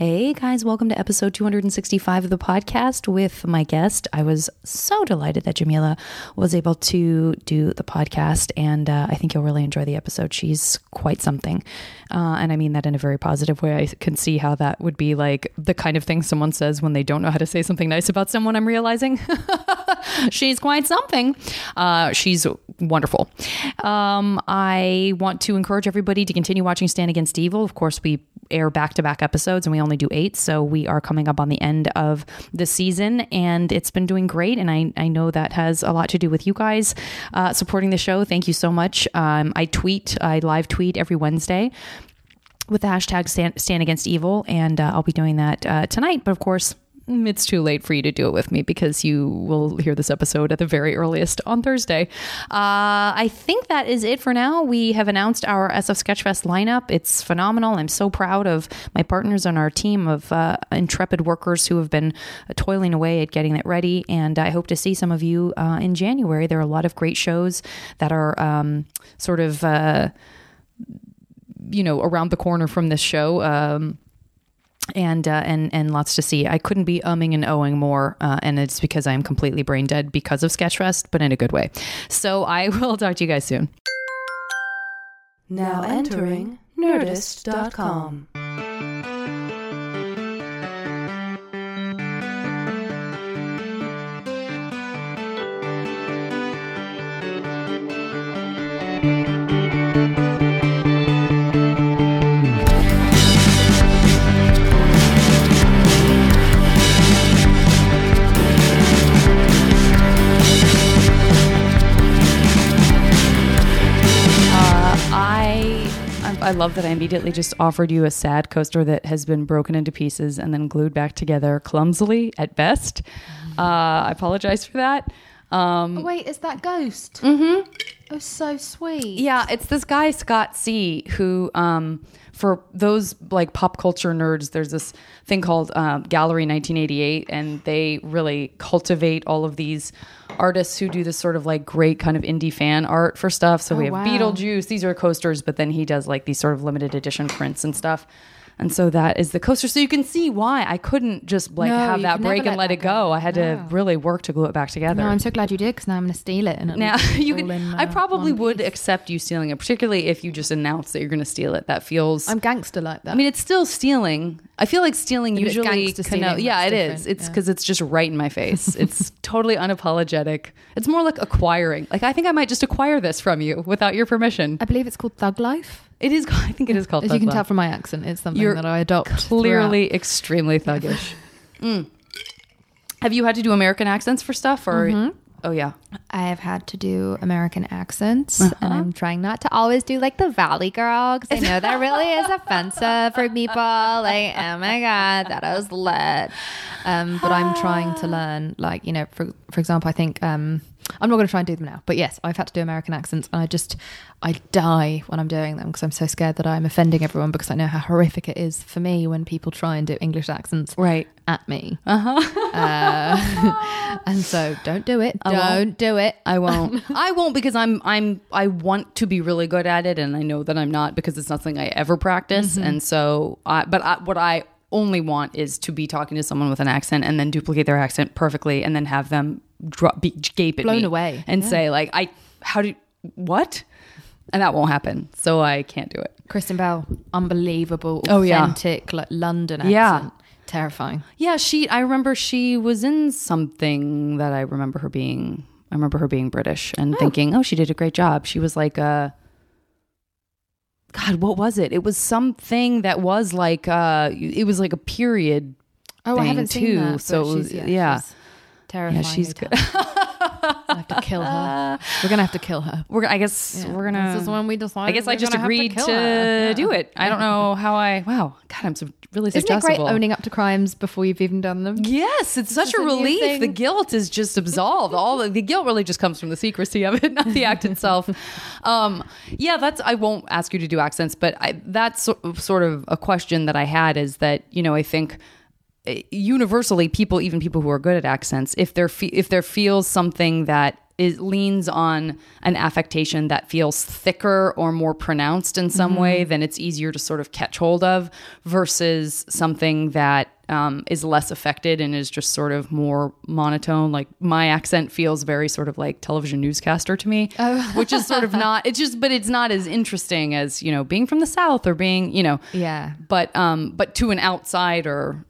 Hey guys, welcome to episode 265 of the podcast with my guest. I was so delighted that Jameela was able to do the podcast, and uh, I think you'll really enjoy the episode. She's quite something. Uh, and I mean that in a very positive way. I can see how that would be like the kind of thing someone says when they don't know how to say something nice about someone, I'm realizing. she's quite something. Uh, she's wonderful. Um, I want to encourage everybody to continue watching Stan Against Evil. Of course, we air back to back episodes and we only do eight. So we are coming up on the end of the season and it's been doing great. And I, I know that has a lot to do with you guys uh, supporting the show. Thank you so much. Um, I tweet, I live tweet every Wednesday with the hashtag Stan, Stan Against Evil. And uh, I'll be doing that uh, tonight. But of course, it's too late for you to do it with me because you will hear this episode at the very earliest on Thursday. Uh, I think that is it for now. We have announced our SF Sketchfest lineup. It's phenomenal. I'm so proud of my partners on our team of uh, intrepid workers who have been toiling away at getting it ready. And I hope to see some of you uh, in January. There are a lot of great shows that are um, sort of uh, you know around the corner from this show um, and uh, and and lots to see. I couldn't be umming and ohing more, uh, and it's because I am completely brain dead because of Sketchfest, but in a good way. So I will talk to you guys soon. Now entering Nerdist.com. I love that I immediately just offered you a sad coaster that has been broken into pieces and then glued back together clumsily at best. Uh, I apologize for that. Um, Oh, wait, is that Ghost? Mm-hmm. Oh, so sweet. Yeah, it's this guy Scott C. Who, um, for those like pop culture nerds, there's this thing called um, Gallery 1988, and they really cultivate all of these artists who do this sort of like great kind of indie fan art for stuff. So we have wow. Beetlejuice; these are coasters, but then he does like these sort of limited edition prints and stuff. And so that is the coaster. So you can see why I couldn't just like No, have that break and let let it go. go. I had No. to really work to glue it back together. No, I'm so glad you did because now I'm going to steal it. And Now you can. in, I probably would piece. accept you stealing it, particularly if you just announce that you're going to steal it. That feels. I'm gangster like that. I mean, it's still stealing. I feel like stealing it's usually. gangster conno- yeah, it is. It's yeah. because it's just right in my face. It's totally unapologetic. It's more like acquiring. Like I think I might just acquire this from you without your permission. I believe it's called Thug Life. It is. I think it is called. As you can tell from my accent, it's something You're that I adopt. clearly extremely thuggish. Mm. Have you had to do American accents for stuff, or? Mm-hmm. Oh yeah. I have had to do American accents, Uh-huh. and I'm trying not to always do like the Valley Girl because I know that really is offensive for people. Like, oh my god, that was lit. Um, but I'm trying to learn, like you know, for for example, I think um, I'm not going to try and do them now. But yes, I've had to do American accents, and I just I die when I'm doing them because I'm so scared that I'm offending everyone because I know how horrific it is for me when people try and do English accents Right. at me. Uh-huh. Uh, and so don't do it. won't. Don't do it. I won't. I won't because I'm I'm I want to be really good at it, and I know that I'm not because it's nothing I ever practice. And so, I, but I, what I only want is to be talking to someone with an accent and then duplicate their accent perfectly, and then have them drop, be, gape at Blown me away. and say like, "I how do what?" And that won't happen. So I can't do it. Kristen Bell, unbelievable, Oh, yeah. authentic, like London accent. Yeah. Terrifying. Yeah, she. I remember she was in something that I remember her being. I remember her being British and thinking, "Oh, she did a great job." She was like a. God, what was it? It was something that was like uh it was like a period. Oh, I haven't seen too, that. so it was- yeah. she's terrifying. she's good. I have to kill her. We're gonna have to kill her. We're I guess Yeah. we're gonna This is when we decided. I guess I just gonna to agreed to. Yeah. do it. I don't know how I wow. God, I'm so really Isn't it great owning up to crimes before you've even done them? Yes, it's such a a relief. The guilt is just absolved. All the, the guilt really just comes from the secrecy of it, not the act itself. Um, yeah, that's. I won't ask you to do accents, but I, that's so- sort of a question that I had. Is that you know I think universally people, even people who are good at accents, if there fe- if there feels something that is leans on an affectation that feels thicker or more pronounced in some way, mm-hmm. then it's easier to sort of catch hold of versus something that um, is less affected and is just sort of more monotone. Like my accent feels very sort of like television newscaster to me, which is sort of not. It's just, but it's not as interesting as you know being from the south or being you know. Yeah. But um, but to an outsider,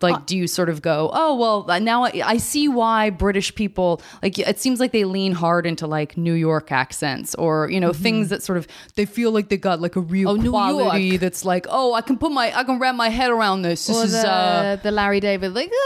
like, do you sort of go, oh well, now I, I see why British people like it seems like they lean hard into like New York accents or you know things that sort of they feel like they got like a real Oh, quality that's like, oh, I can put my I can wrap my head around this. This Or is the, uh, the Larry David like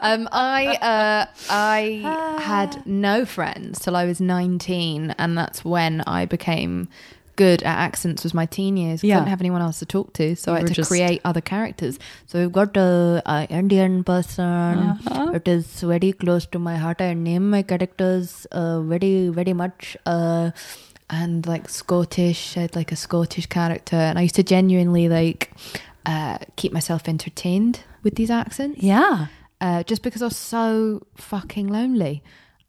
um, I uh, I had no friends till I was nineteen, and that's when I became good at accents. Was my teen years? Yeah. Couldn't have anyone else to talk to, so I had to just- create other characters. So we've got a, a Indian person. It is very close to my heart. I name my characters uh, very very much. Uh, and like Scottish, I had like a Scottish character, and I used to genuinely like uh, keep myself entertained with these accents. yeah. uh, just because I was so fucking lonely.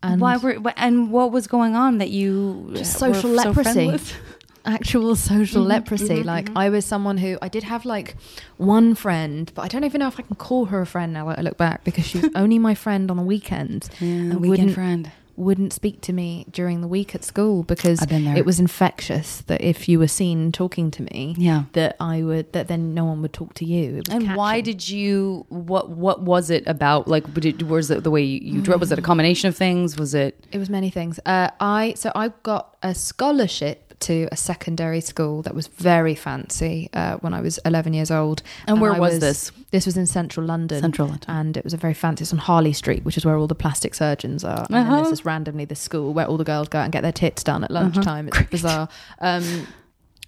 And Why were and what was going on that you Just social so leprosy. friendless? actual social Mm-hmm, leprosy. like I was someone who I did have like one friend, but I don't even know if I can call her a friend now that I look back because she was only my friend on the weekends and weekend wouldn't friend. Wouldn't speak to me during the week at school because I've been there. it was infectious that if you were seen talking to me Yeah. that I would that then no one would talk to you. And why did you? What What was it about? Like, did, was it the way you, you drove? Was it a combination of things? Was it? It was many things. Uh, I so I got a scholarship to a secondary school that was very fancy uh, when I was 11 years old. And where I was this? This was in central London. Central London. And it was a very fancy. It's on Harley Street, which is where all the plastic surgeons are. And Uh-huh. there's this is randomly the school where all the girls go out and get their tits done at lunchtime. It's bizarre. Um,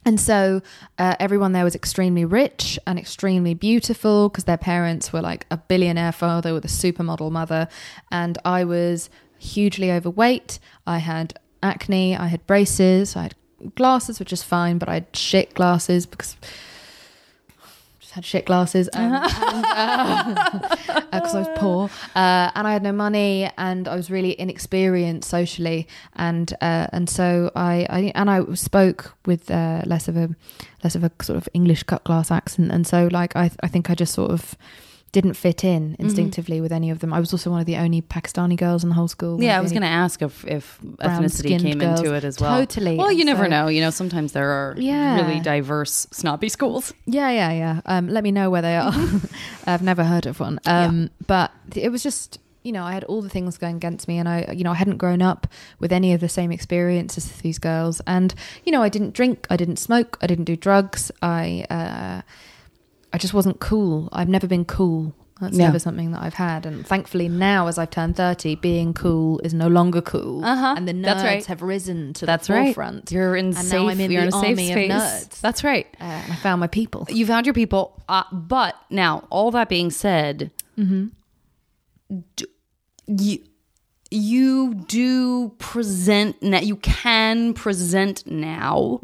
and so uh, everyone there was extremely rich and extremely beautiful because their parents were like a billionaire father with a supermodel mother. And I was hugely overweight. I had acne. I had braces. I had glasses, which is fine, but I had shit glasses because just had shit glasses because I was poor. Uh, and I had no money and I was really inexperienced socially and uh, and so I, I and I spoke with uh, less of a less of a sort of English cut glass accent and so like I I think I just sort of didn't fit in instinctively with any of them. I was also one of the only Pakistani girls in the whole school. Yeah, I was going to ask if if ethnicity came girls. into it as well. Totally. Well, you never so- know. You know, sometimes there are Yeah. really diverse snobby schools. Yeah, yeah, yeah. Um, let me know where they are. I've never heard of one. Um, But it was just, you know, I had all the things going against me, and I, you know, I hadn't grown up with any of the same experiences as these girls, and you know, I didn't drink, I didn't smoke, I didn't do drugs. I, uh, I just wasn't cool. I've never been cool. That's Yeah. never something that I've had, and thankfully now, as I've turned thirty, being cool is no longer cool, Uh-huh. and the nerds That's right. have risen to That's the right. forefront. You're in And safe. now I'm in you're the in a safe of space. nerds. That's right. Uh, and I found my people. You found your people. Uh, but now, all that being said, d- you, you do present now, you can present now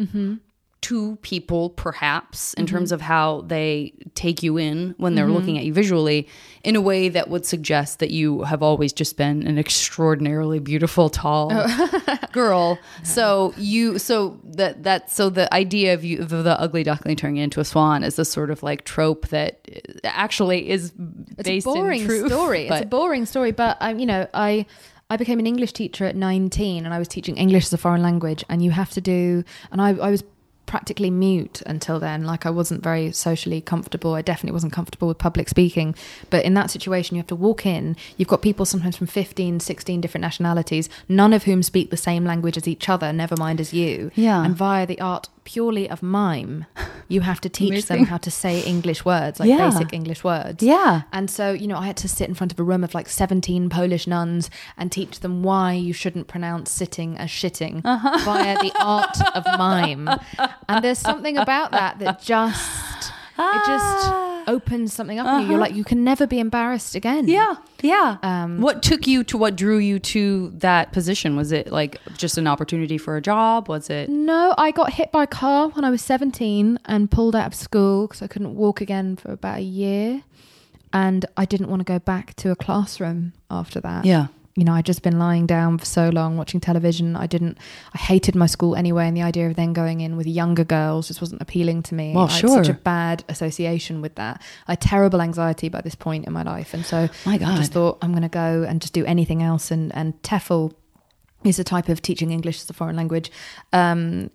to people, perhaps, in terms mm-hmm. of how they take you in when they're mm-hmm. looking at you visually, in a way that would suggest that you have always just been an extraordinarily beautiful, tall oh. girl. So you, so that that, so the idea of you, of the ugly duckling turning into a swan is a sort of like trope that uh, actually is it's based a boring in truth. story. It's a boring story, but I, you know, I I became an English teacher at 19, and I was teaching English as a foreign language, and you have to do, and I I was practically mute until then like i wasn't very socially comfortable i definitely wasn't comfortable with public speaking but in that situation you have to walk in you've got people sometimes from 15 16 different nationalities none of whom speak the same language as each other never mind as you Yeah. and via the art purely of mime you have to teach them how to say english words like Yeah. basic english words Yeah. and so, you know, I had to sit in front of a room of like 17 Polish nuns and teach them why you shouldn't pronounce sitting as shitting uh-huh. via the art of mime. And there's something about that that just, it just opens something up in you. You're like, you can never be embarrassed again. Yeah, yeah. Um, what took you to what drew you to that position? Was it like just an opportunity for a job? Was it? No, I got hit by a car when I was 17 and pulled out of school because I couldn't walk again for about a year. and I didn't want to go back to a classroom after that. Yeah. You know, I'd just been lying down for so long watching television. I didn't, I hated my school anyway. And the idea of then going in with younger girls just wasn't appealing to me. Well, I had such a bad association with that. I had terrible anxiety by this point in my life. And so My I just thought I'm going to go and just do anything else. And, and TEFL is a type of teaching English as a foreign language, um,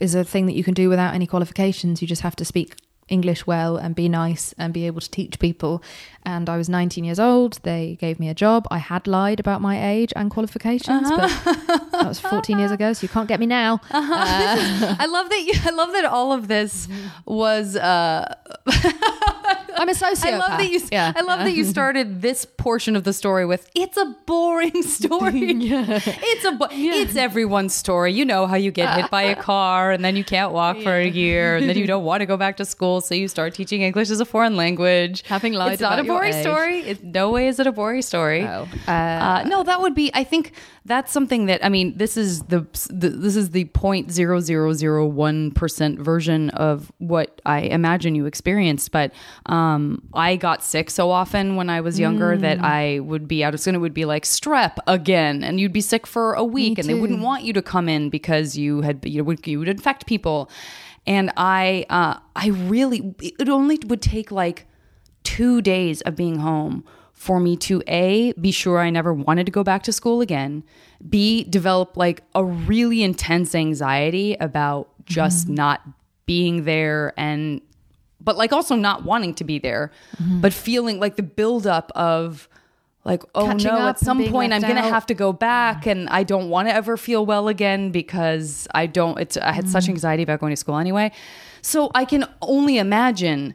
is a thing that you can do without any qualifications. You just have to speak English well and be nice and be able to teach people. And I was 19 years old. They gave me a job. I had lied about my age and qualifications, but uh-huh. that was 14 years ago, so you can't get me now. Uh-huh. Uh, I love that. You, I love that all of this mm-hmm. was. Uh, I'm a sociopath. I love that you. Yeah. I love that you started this portion of the story with "It's a boring story." It's a. Bo- It's everyone's story. You know how you get hit by a car and then you can't walk for a year and then you don't want to go back to school, so you start teaching English as a foreign language. Having lied It's about your boring age. story. It's, no way is it a boring story. Oh. Uh, no, that would be. I think that's something that I mean. This is the, the this is the point zero zero zero one percent version of what I imagine you experienced. But um, I got sick so often when I was younger that I would be out of school. It would be like strep again, and you'd be sick for a week, and they wouldn't want you to come in because you had you would you would infect people. And I uh, I really it only would take like two days of being home for me to a be sure i never wanted to go back to school again b develop like a really intense anxiety about just mm-hmm. not being there and but like also not wanting to be there mm-hmm. but feeling like the buildup of like oh Catching no at some point i'm gonna out. have to go back and i don't want to ever feel well again because i don't it's i had such mm-hmm. anxiety about going to school anyway. So i can only imagine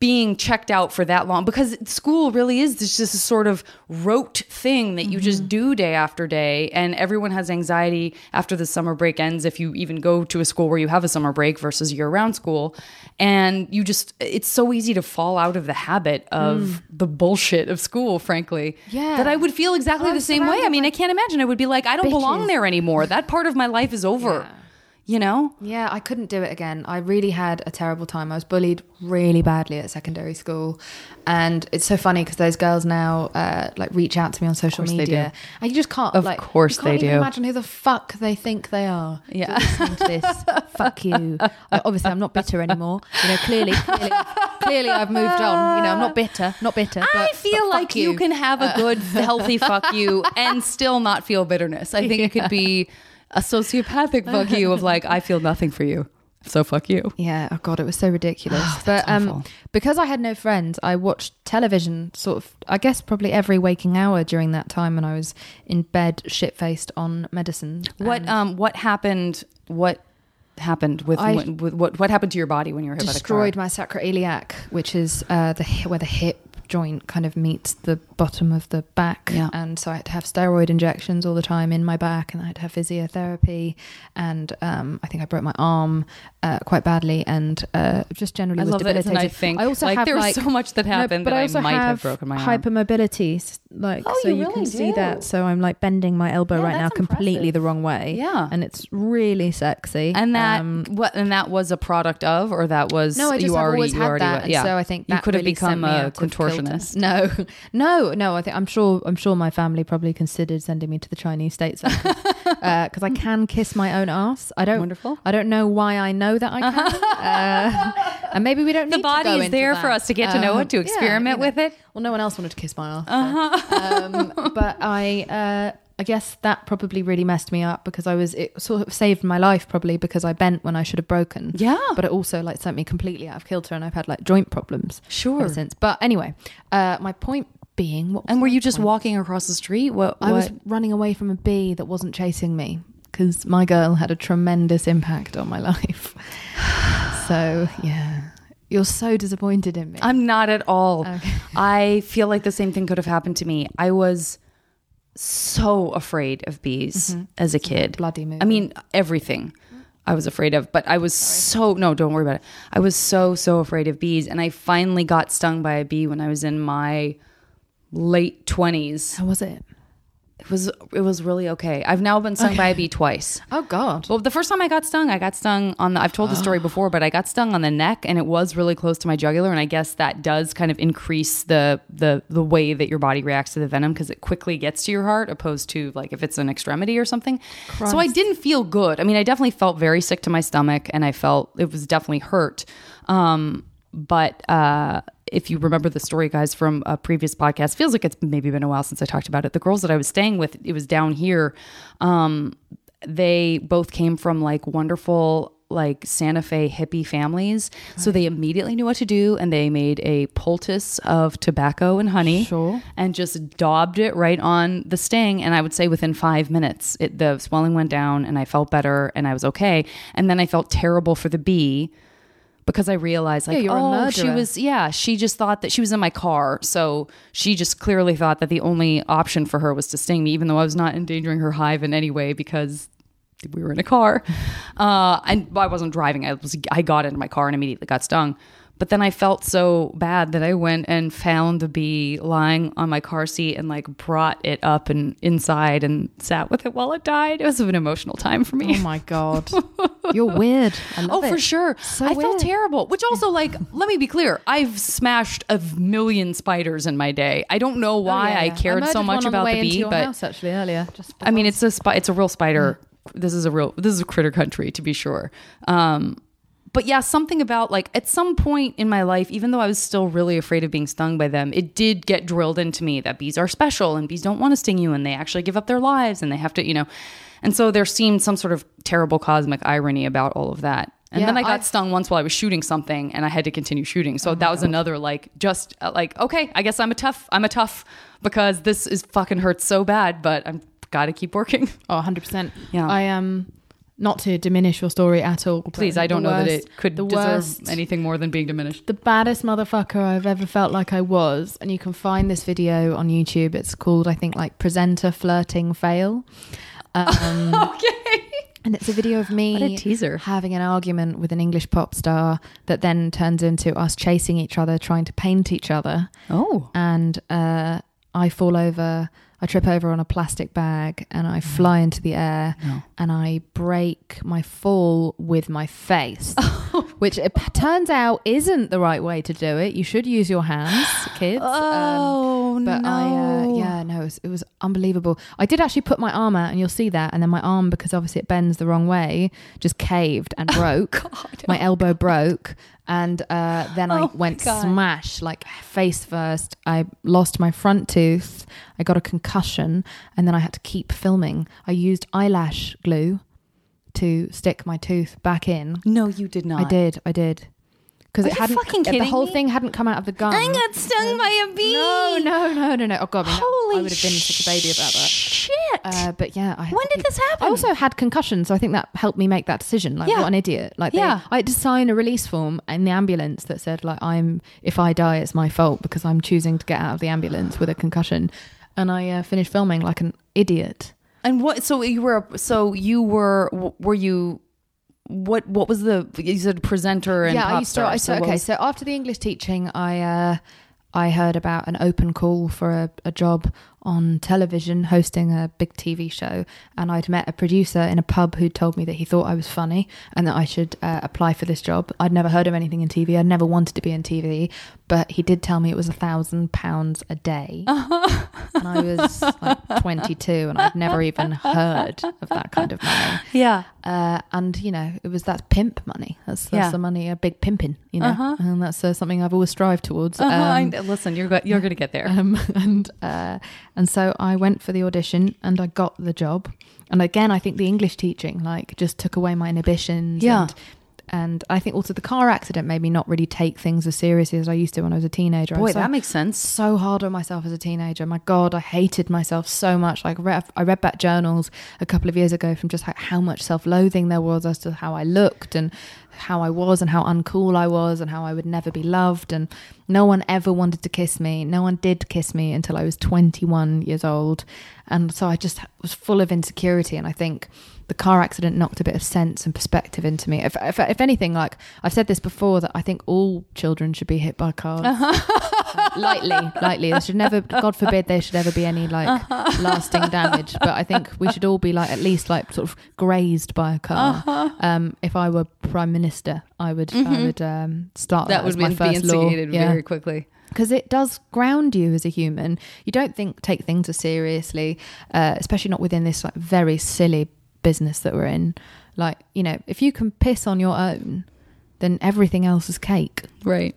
being checked out for that long because school really is this just this sort of rote thing that you just mm-hmm. do day after day. And everyone has anxiety after the summer break ends if you even go to a school where you have a summer break versus year round school. And you just it's so easy to fall out of the habit of mm. the bullshit of school frankly Yeah. that i would feel exactly I'm the same way. I mean by i can't imagine. I would be like i don't belong there anymore. That part of my life is over you know Yeah, I couldn't do it again. I really had a terrible time. I was bullied really badly at secondary school, and it's so funny because those girls now uh, like reach out to me on social media, and you just can't. Of like, course you can't they do. Imagine who the fuck they think they are. Yeah. listening to this. fuck you. I, obviously, I'm not bitter anymore. You know, clearly, clearly, clearly, I've moved on. You know, I'm not bitter. Not bitter. I but- feel but like you. can have a good, healthy fuck you and still not feel bitterness. I think it could be a sociopathic fuck you of like, I feel nothing for you. So fuck you. Yeah, oh god, it was so ridiculous. but um, awful. because I had no friends, I watched television sort of, I guess, probably every waking hour during that time when I was in bed, shit faced on medicine. What um what happened what happened with, I- when- with what what happened to your body when you were hit destroyed by my sacroiliac, which is uh, the where the hip joint kind of meets the bottom of the back. Yeah. And so I had to have steroid injections all the time in my back, and I had to have physiotherapy, and um, I think I broke my arm uh, quite badly, and uh, just generally I was love debilitated. I think, I also like, have there was like so much that happened that I might have broken my arm. hypermobility, like Oh, so you you, really can see that. So I'm like bending my elbow Yeah, right now completely impressive. the wrong way. Yeah. and it's really sexy. and that Um, what and that was a product of or that was no, I just you have already always you had already that, yeah so I think you could have really become a out of kilter. contortionist. No, no, no. I think I'm sure. I'm sure my family probably considered sending me to the Chinese states because I can kiss my own ass. I don't. Wonderful. I don't know why I know that I can. uh, and maybe we don't. The body to is there that. for us to get to know Um, it, to yeah, experiment you know. with it. Well, no one else wanted to kiss my ass. so. um, but I, uh, I guess that probably really messed me up because I was. It sort of saved my life probably because I bent when I should have broken. Yeah. But it also like sent me completely out of kilter, and I've had like joint problems. Sure. Ever since. But anyway, uh, my point being, what And were you just point? walking across the street? What, I was running away from a bee that wasn't chasing me because my girl had a tremendous impact on my life. so yeah, you're so disappointed in me. I'm not at all. Okay. I feel like the same thing could have happened to me. I was so afraid of bees mm-hmm. as a kid. bloody movie. I mean, everything I was afraid of, but I was so no, don't worry about it. I was so so afraid of bees, and I finally got stung by a bee when I was in my late twenties. How was it? It was it was really okay. I've now been stung by a bee twice. Oh God. Well, the first time I got stung, I got stung on the. I've told the story before, but I got stung on the neck, and it was really close to my jugular. And I guess that does kind of increase the the the way that your body reacts to the venom because it quickly gets to your heart, opposed to like if it's an extremity or something. So I didn't feel good. I mean, I definitely felt very sick to my stomach, and I felt it was definitely hurt. Um, but uh, if you remember the story, guys, from a previous podcast, feels like it's maybe been a while since I talked about it. The girls that I was staying with, it was down here. Um, they both came from like wonderful like Santa Fe hippie families. So they immediately knew what to do and they made a poultice of tobacco and honey Sure. and just daubed it right on the sting. And I would say within five minutes, it, the swelling went down and I felt better and I was okay. And then I felt terrible for the bee because I realized like, Yeah, oh, she was, yeah, she just thought that she was in my car. So she just clearly thought that the only option for her was to sting me, even though I was not endangering her hive in any way because we were in a car. Uh, and I wasn't driving. I was, I got into my car and immediately got stung. But then I felt so bad that I went and found the bee lying on my car seat and like brought it up and inside and sat with it while it died. It was an emotional time for me. Oh my God. You're weird. I love Oh, for sure. So I felt terrible. Which also, like, let me be clear. I've smashed a million spiders in my day. I don't know why I cared so much about the bee, but house actually earlier. Just I mean, it's a spi- it's a real spider. This is a real this is a critter country to be sure. Um, but yeah, something about like at some point in my life, even though I was still really afraid of being stung by them, it did get drilled into me that bees are special and bees don't want to sting you and they actually give up their lives and they have to, you know. And so there seemed some sort of terrible cosmic irony about all of that. And Yeah, then I got I've- stung once while I was shooting something and I had to continue shooting. So that was another like just uh, like okay, I guess I'm a tough I'm a tough because this is fucking hurts so bad, but I'm got to keep working. Oh, 100%. Yeah. I am um, not to diminish your story at all. Please, I don't know that it could deserve worst- anything more than being diminished. the baddest motherfucker I've ever felt like I was. And you can find this video on YouTube. It's called, I think, like presenter flirting fail. Um, Okay. and it's a video of me teaser. having an argument with an English pop star that then turns into us chasing each other, trying to paint each other. Oh. and uh, I fall over. I trip over on a plastic bag and I fly into the air and I break my fall with my face, which it p- turns out isn't the right way to do it. You should use your hands, kids. Um, Oh but I, uh, yeah, no, it was, it was unbelievable. I did actually put my arm out, and you'll see that. And then my arm, because obviously it bends the wrong way, just caved and broke. God, My elbow broke, and uh, then I Oh went smash like face first. I lost my front tooth. I got a concussion, and then I had to keep filming. I used eyelash glue to stick my tooth back in. No, you did not. I did. I did. Because it hadn't. fucking the whole me? thing hadn't come out of the gum. I got stung by a bee. No, no, no, no, no. Oh god, I, mean, Holy I would have been such a baby about that. Shit. Uh, but yeah, I, When did this happen? I also had concussion, so I think that helped me make that decision. Like, Yeah. what an idiot! Like, they- Yeah. I had to sign a release form in the ambulance that said, like, I'm if I die, it's my fault because I'm choosing to get out of the ambulance with a concussion. And I uh, finished filming like an idiot. And what? So you were. So you were. Were you? What? What was the? You said presenter and yeah, pop I used to. I, so, okay, was- so after the English teaching, I uh, I heard about an open call for a, a job on television hosting a big TV show, and I'd met a producer in a pub who told me that he thought I was funny and that I should uh, apply for this job. I'd never heard of anything in TV. I'd never wanted to be in TV, but he did tell me it was a thousand pounds a day, and I was like 22, and I'd never even heard of that kind of money. yeah. Uh, and you know, it was that's pimp money. That's that's Yeah. the money, a big pimping. You know, Uh-huh. and that's uh, something I've always strived towards. Uh-huh. I- Um, listen, you're go- you're gonna get there. um, and uh, and so I went for the audition and I got the job. And again, I think the English teaching like just took away my inhibitions. Yeah. And, and I think also the car accident made me not really take things as seriously as I used to when I was a teenager. Boy, so- that makes sense. so hard on myself as a teenager. My God, I hated myself so much. Like read, I read back journals a couple of years ago from just how, how much self-loathing there was as to how I looked and how I was and how uncool I was and how I would never be loved. And no one ever wanted to kiss me. No one did kiss me until I was 21 years old. And so I just was full of insecurity. And I think the car accident knocked a bit of sense and perspective into me. If, if, if anything, like I've said this before, that I think all children should be hit by cars. Uh-huh. lightly, lightly. There should never, God forbid, there should ever be any like lasting damage. But I think we should all be like at least like sort of grazed by a car. Uh-huh. Um, if I were prime minister, I would, I would um, start that, Mm-hmm. that as would my be first law. Yeah very quickly. because it does ground you as a human. You don't think take things as seriously, uh, especially not within this like very silly business that we're in. Like you know, if you can piss on your own, then everything else is cake. Right.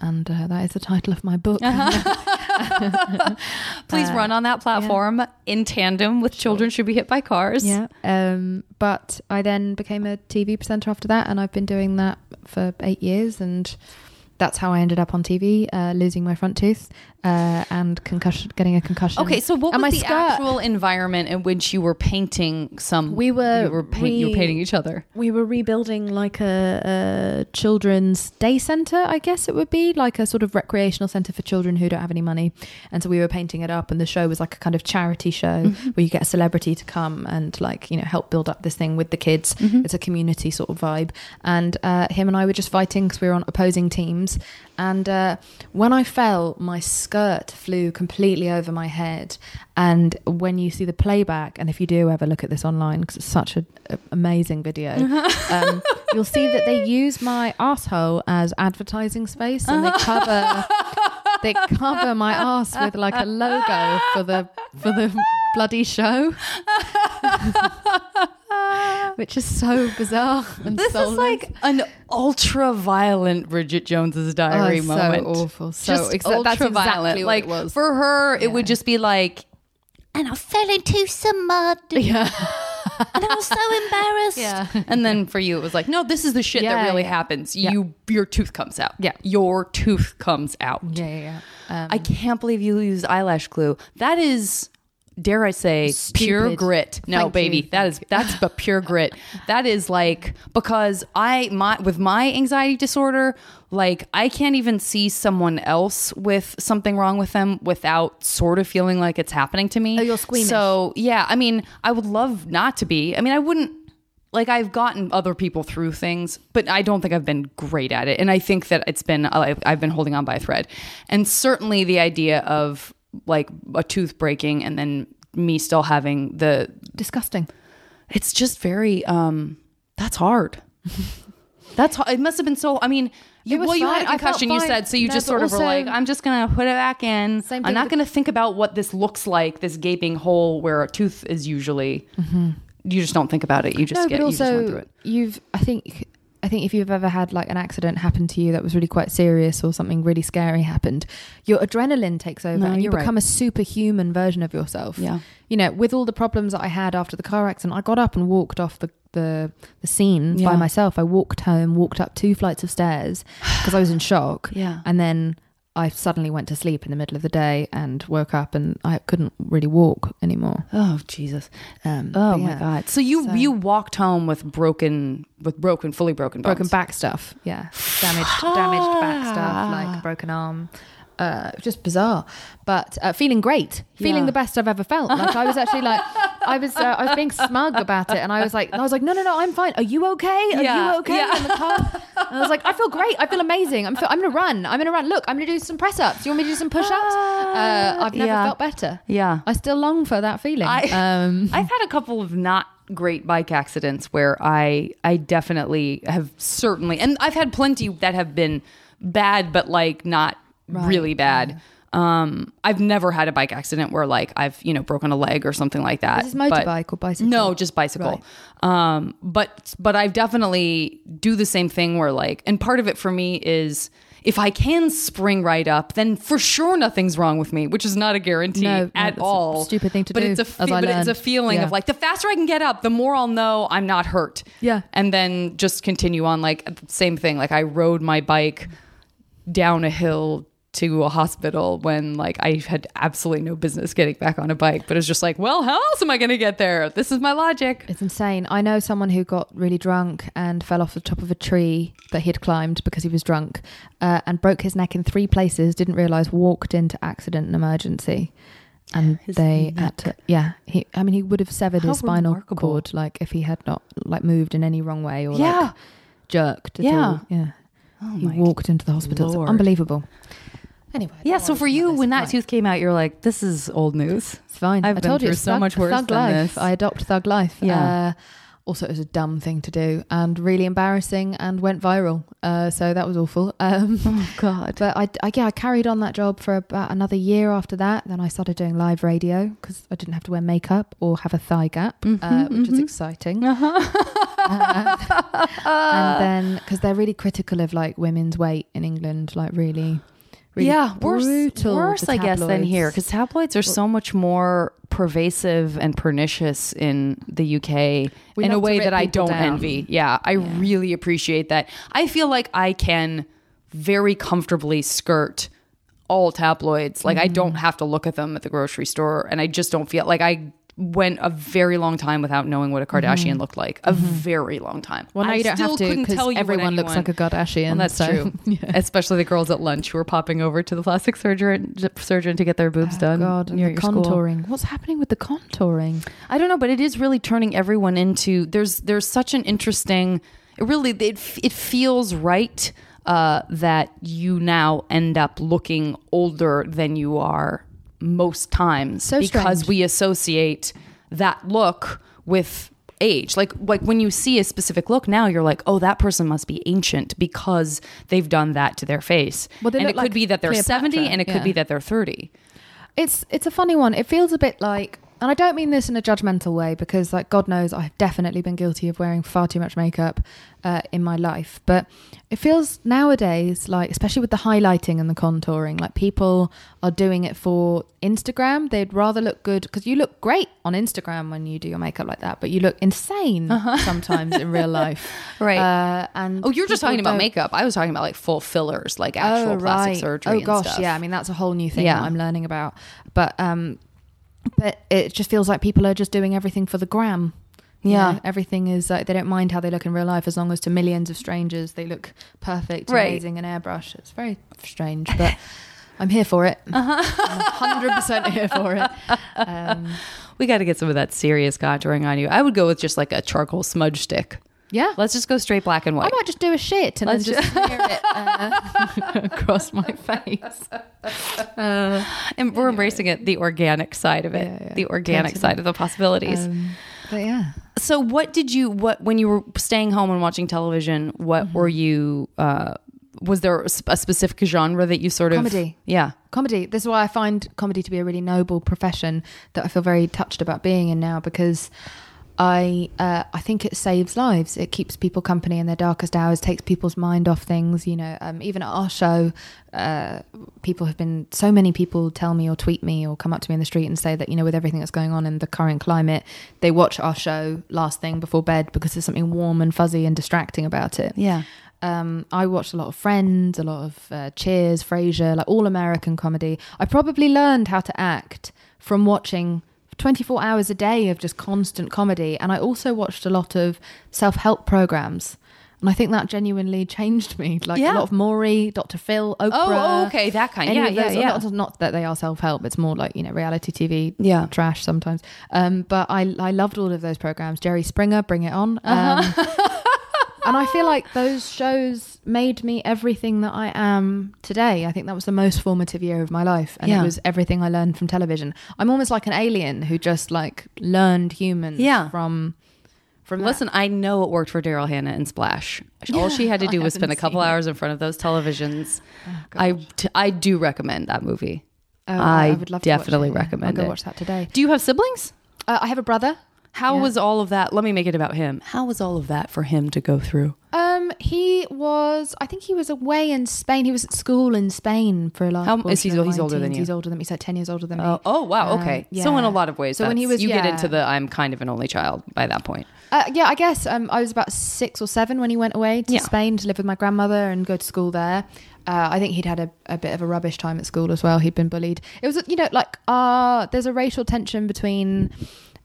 And uh, that is the title of my book. Please Uh, run on that platform in tandem with Children Should Be Hit by Cars. yeah. Um, but I then became a TV presenter after that, and I've been doing that for eight years, and that's how I ended up on TV, uh, losing my front tooth uh, and concussion, getting a concussion. Okay, so what And was the skirt- actual environment in which you were painting some? We were you were, paint, you were painting each other. we were rebuilding like a, a children's day center i guess it would be like a sort of recreational center for children who don't have any money and so we were painting it up and the show was like a kind of charity show where you get a celebrity to come and like you know help build up this thing with the kids it's a community sort of vibe and uh, him and i were just fighting because we were on opposing teams and uh, when i fell my skirt flew completely over my head. And when you see the playback and if you do ever look at this online because it's such an amazing video um, you'll see that they use my asshole as advertising space and they cover they cover my ass with like a logo for the for the bloody show which is so bizarre and This is like an ultra violent Bridget Jones's diary Oh, so moment. awful. So just exa- that's exactly what like it was. for her, it would just be like, and I fell into some mud, yeah and I was so embarrassed. Yeah. And then for you, it was like, no, this is the shit that really yeah. happens. Yeah. You, your tooth comes out. Yeah. your tooth comes out. yeah yeah, yeah. Um, I can't believe you used eyelash glue. That is, dare I say, pure grit. No, Thank baby, you. that is that's but pure grit. That is like because I my with my anxiety disorder, like I can't even see someone else with something wrong with them without sort of feeling like it's happening to me. Oh, you're squeamish. So yeah, I mean, I would love not to be. I mean, I wouldn't like I've gotten other people through things, but I don't think I've been great at it. And I think that it's been I've been holding on by a thread. And certainly the idea of like a tooth breaking and then me still having the disgusting it's just very um that's hard. That's hard. It must have been so. I mean, you, well, you had a a I felt concussion. You said so. You just sort of were like, I'm just gonna put it back in. I'm not gonna think about what this looks like. This gaping hole where a tooth is usually. You just don't think about it. You just no, get. but you just went through also it. you've. I think. I think if you've ever had like an accident happen to you that was really quite serious or something really scary happened, your adrenaline takes over No, and you you're right. become a superhuman version of yourself. Yeah. You know, with all the problems that I had after the car accident, I got up and walked off the the, the scene Yeah. by myself. I walked home, walked up two flights of stairs because I was in shock. Yeah. And then I suddenly went to sleep in the middle of the day and woke up and I couldn't really walk anymore. Oh Jesus. Um, Oh but my. God. So you So- you walked home with broken with broken fully broken bones. broken back stuff. Yeah, damaged, damaged back stuff, like broken arm. Uh, just bizarre, but uh, feeling great, feeling Yeah. the best I've ever felt. Like I was actually like, I was, uh, I was being smug about it, and I was like, I was like, no, no, no, I'm fine. Are you okay? Are Yeah, you okay yeah. in the car? And I was like, I feel great. I feel amazing. I'm, feel, I'm gonna run. I'm gonna run. Look, I'm gonna do some press ups. You want me to do some push ups? Uh, I've never Yeah. felt better. Yeah. I still long for that feeling. I- um, I've had a couple of not great bike accidents where I I definitely have certainly and I've had plenty that have been bad but like not really bad. Um I've never had a bike accident where like I've, you know, broken a leg or something like that. Is this motorbike or bicycle? No, just bicycle. Um but but I've definitely do the same thing where like and part of it for me is if I can spring right up, then for sure nothing's wrong with me, which is not a guarantee No, no, at a all. stupid thing to but do, It's a but it's a feeling Yeah. of like the faster I can get up, the more I'll know I'm not hurt. Yeah. And then just continue on like same thing. Like I rode my bike down a hill to a hospital when like I had absolutely no business getting back on a bike, but it's just like, well, how else am I going to get there? This is my logic. It's insane. I know someone who got really drunk and fell off the top of a tree that he had climbed because he was drunk uh, and broke his neck in three places, didn't realize, walked into accident and emergency. And His they neck. had to, yeah. He, I mean, he would have severed How his spinal remarkable. cord, like if he had not like moved in any wrong way or Yeah. like jerked. At Yeah. all. yeah. Oh he walked into the hospital. It's unbelievable. Anyway, Yeah. So for you, when that tooth came out, you're like, this is old news. It's fine. I've I been told you through it's so thug, much worse thug than life. this. I adopt thug life. Yeah. Uh, also, it was a dumb thing to do and really embarrassing and went viral. Uh, so that was awful. Um, Oh God. but I, I, yeah, I carried on that job for about another year after that. Then I started doing live radio because I didn't have to wear makeup or have a thigh gap, uh, Mm-hmm, which is exciting. Uh, and then because they're really critical of like women's weight in England, like really, really yeah, worse, worse, I guess, than here because tabloids are so much more pervasive and pernicious in the UK in a way that I don't down. envy. Yeah, I really appreciate that. I feel like I can very comfortably skirt all tabloids. Like I Mm-hmm. don't have to look at them at the grocery store, and I just don't feel like I went a very long time without knowing what a Kardashian looked like. A very long time. Mm-hmm. Well, now I you don't still have to couldn't because tell you everyone looks like a Kardashian. well, that's so- true. Yeah. Especially the girls at lunch who are popping over to the plastic surgeon surgeon to get their boobs done. Oh, God, and near the your school. contouring. What's happening with the contouring? I don't know, but it is really turning everyone into. There's there's such an interesting. It really it it feels right uh, that you now end up looking older than you are most times So because strange. we associate that look with age like like when you see a specific look now you're like oh that person must be ancient because they've done that to their face Well, and it could be that they're Cleopatra, 70 and it yeah. could be that they're 30 It's it's a funny one. It feels a bit like, and I don't mean this in a judgmental way because, like, God knows, I've definitely been guilty of wearing far too much makeup uh, in my life. But it feels nowadays like, especially with the highlighting and the contouring, like people are doing it for Instagram. They'd rather look good because you look great on Instagram when you do your makeup like that, but you look insane sometimes in real life. Right. Uh, and oh you're just talking about makeup i was talking about like full fillers like actual plastic surgery Oh gosh, yeah. I mean, that's a whole new thing Yeah. that I'm learning about. But um, but it just feels like people are just doing everything for the gram. You Yeah. know, everything is like they don't mind how they look in real life as long as to millions of strangers they look perfect, Right. amazing, and airbrush. It's very strange, but I'm here for it. Uh-huh. I'm 100 percent here for it. Um, we got to get some of that serious contouring on you i would go with just like a charcoal smudge stick yeah, let's just go straight black and white. I might just do a shit and Let's then just smear it uh, across my face. Uh, and we're embracing it the organic side of it Yeah, yeah. the organic Totally. side of the possibilities um, but yeah. so what did you what when you were staying home and watching television what Mm-hmm. were you uh was there a sp- a specific genre that you sort of Comedy. yeah comedy. This is why I find comedy to be a really noble profession that I feel very touched about being in now because I uh, I think it saves lives. It keeps people company in their darkest hours, takes people's mind off things. You know, um, even at our show, uh, people have been so many people tell me or tweet me or come up to me in the street and say that you know with everything that's going on in the current climate, they watch our show last thing before bed because there's something warm and fuzzy and distracting about it. yeah Um, I watched a lot of Friends, a lot of uh, Cheers, Frasier, like all American comedy. I probably learned how to act from watching 24 hours a day of just constant comedy. And I also watched a lot of self help programs. And I think that genuinely changed me. Like Yeah. a lot of Maury, Dr. Phil, Oprah. oh okay that kind yeah of yeah yeah Not, not that they are self help. It's more like you know reality TV, Yeah. trash sometimes. Um, but I I loved all of those programs. Jerry Springer, Bring It On. Uh-huh. Um, and I feel like those shows made me everything that I am today. I think that was the most formative year of my life, and Yeah. it was everything I learned from television. I'm almost like an alien who just like learned humans Yeah. from from that. Listen, I know it worked for Daryl Hannah and Splash. All she had to do I was spend a couple it. hours in front of those televisions. Oh, I, gosh. t- I do recommend that movie. Oh, I would love to watch definitely it, recommend I'll go it. watch that today. Do you have siblings? Uh, I have a brother. How Yeah. was all of that? Let me make it about him. How was all of that for him to go through? Um, he was. I think he was away in Spain. He was at school in Spain for a. How- he- he's older than you? He's older than me. He's like ten years older than me. Oh, oh wow, Um, okay. So in a lot of ways, So when he was- you get into the I'm kind of an only child by that point. Uh, yeah, I guess um, I was about six or seven when he went away to Yeah. Spain to live with my grandmother and go to school there. Uh, I think he'd had a, a bit of a rubbish time at school as well. He'd been bullied. It was, you know, like uh, there's a racial tension between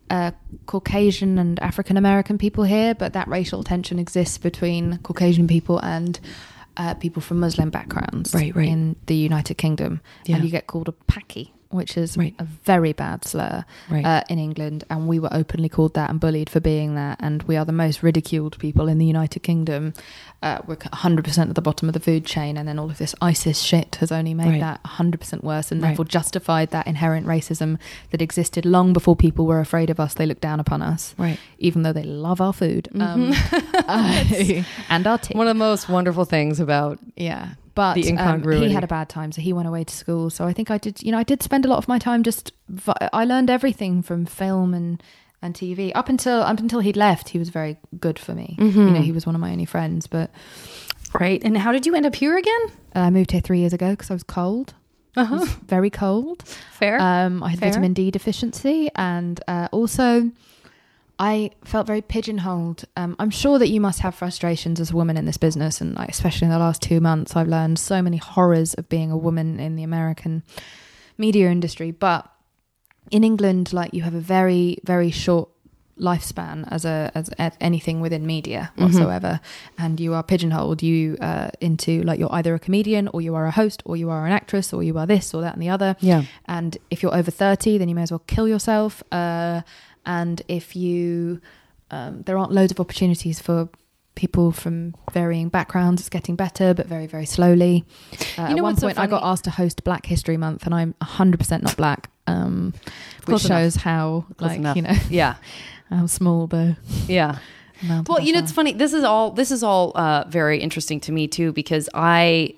uh, Caucasian and African American people here, but that racial tension exists between Caucasian people and uh, people from Muslim backgrounds Right, right. in the United Kingdom. Yeah. And you get called a Paki which is Right. a very bad slur Right. uh, in England, and we were openly called that and bullied for being that. And we are the most ridiculed people in the United Kingdom. Uh, we're 100% at the bottom of the food chain, and then all of this ISIS shit has only made Right. that 100% worse, and therefore justified that inherent racism that existed long before people were afraid of us. They looked down upon us, Right. even though they love our food um, uh, and our tea. One of the most wonderful things about Yeah. But The um, he had a bad time, so he went away to school. So I think I did, you know, I did spend a lot of my time just, I learned everything from film and, and TV up until up until he'd left. He was very good for me. You know, he was one of my only friends. But right. And how did you end up here again? uh, I moved here three years ago because I was cold. I was very cold. Fair. Um, I had Fair. vitamin D deficiency, and uh, also I felt very pigeonholed. Um, I'm sure that you must have frustrations as a woman in this business, and like, especially in the last two months, I've learned so many horrors of being a woman in the American media industry. But in England, like you have a very, very short lifespan as a as a- anything within media whatsoever and you are pigeonholed you uh, into like you're either a comedian or you are a host or you are an actress or you are this or that and the other yeah. and if you're over 30 then you may as well kill yourself uh, and if you um, there aren't loads of opportunities for people from varying backgrounds it's getting better but very very slowly uh, You know at one what's so point i got asked to host black history month and i'm 100% not black um, which Close enough. shows how Close like enough. you know Yeah. how small the Yeah. Well, you know, it's funny. This is all. This is all uh, very interesting to me too, because I.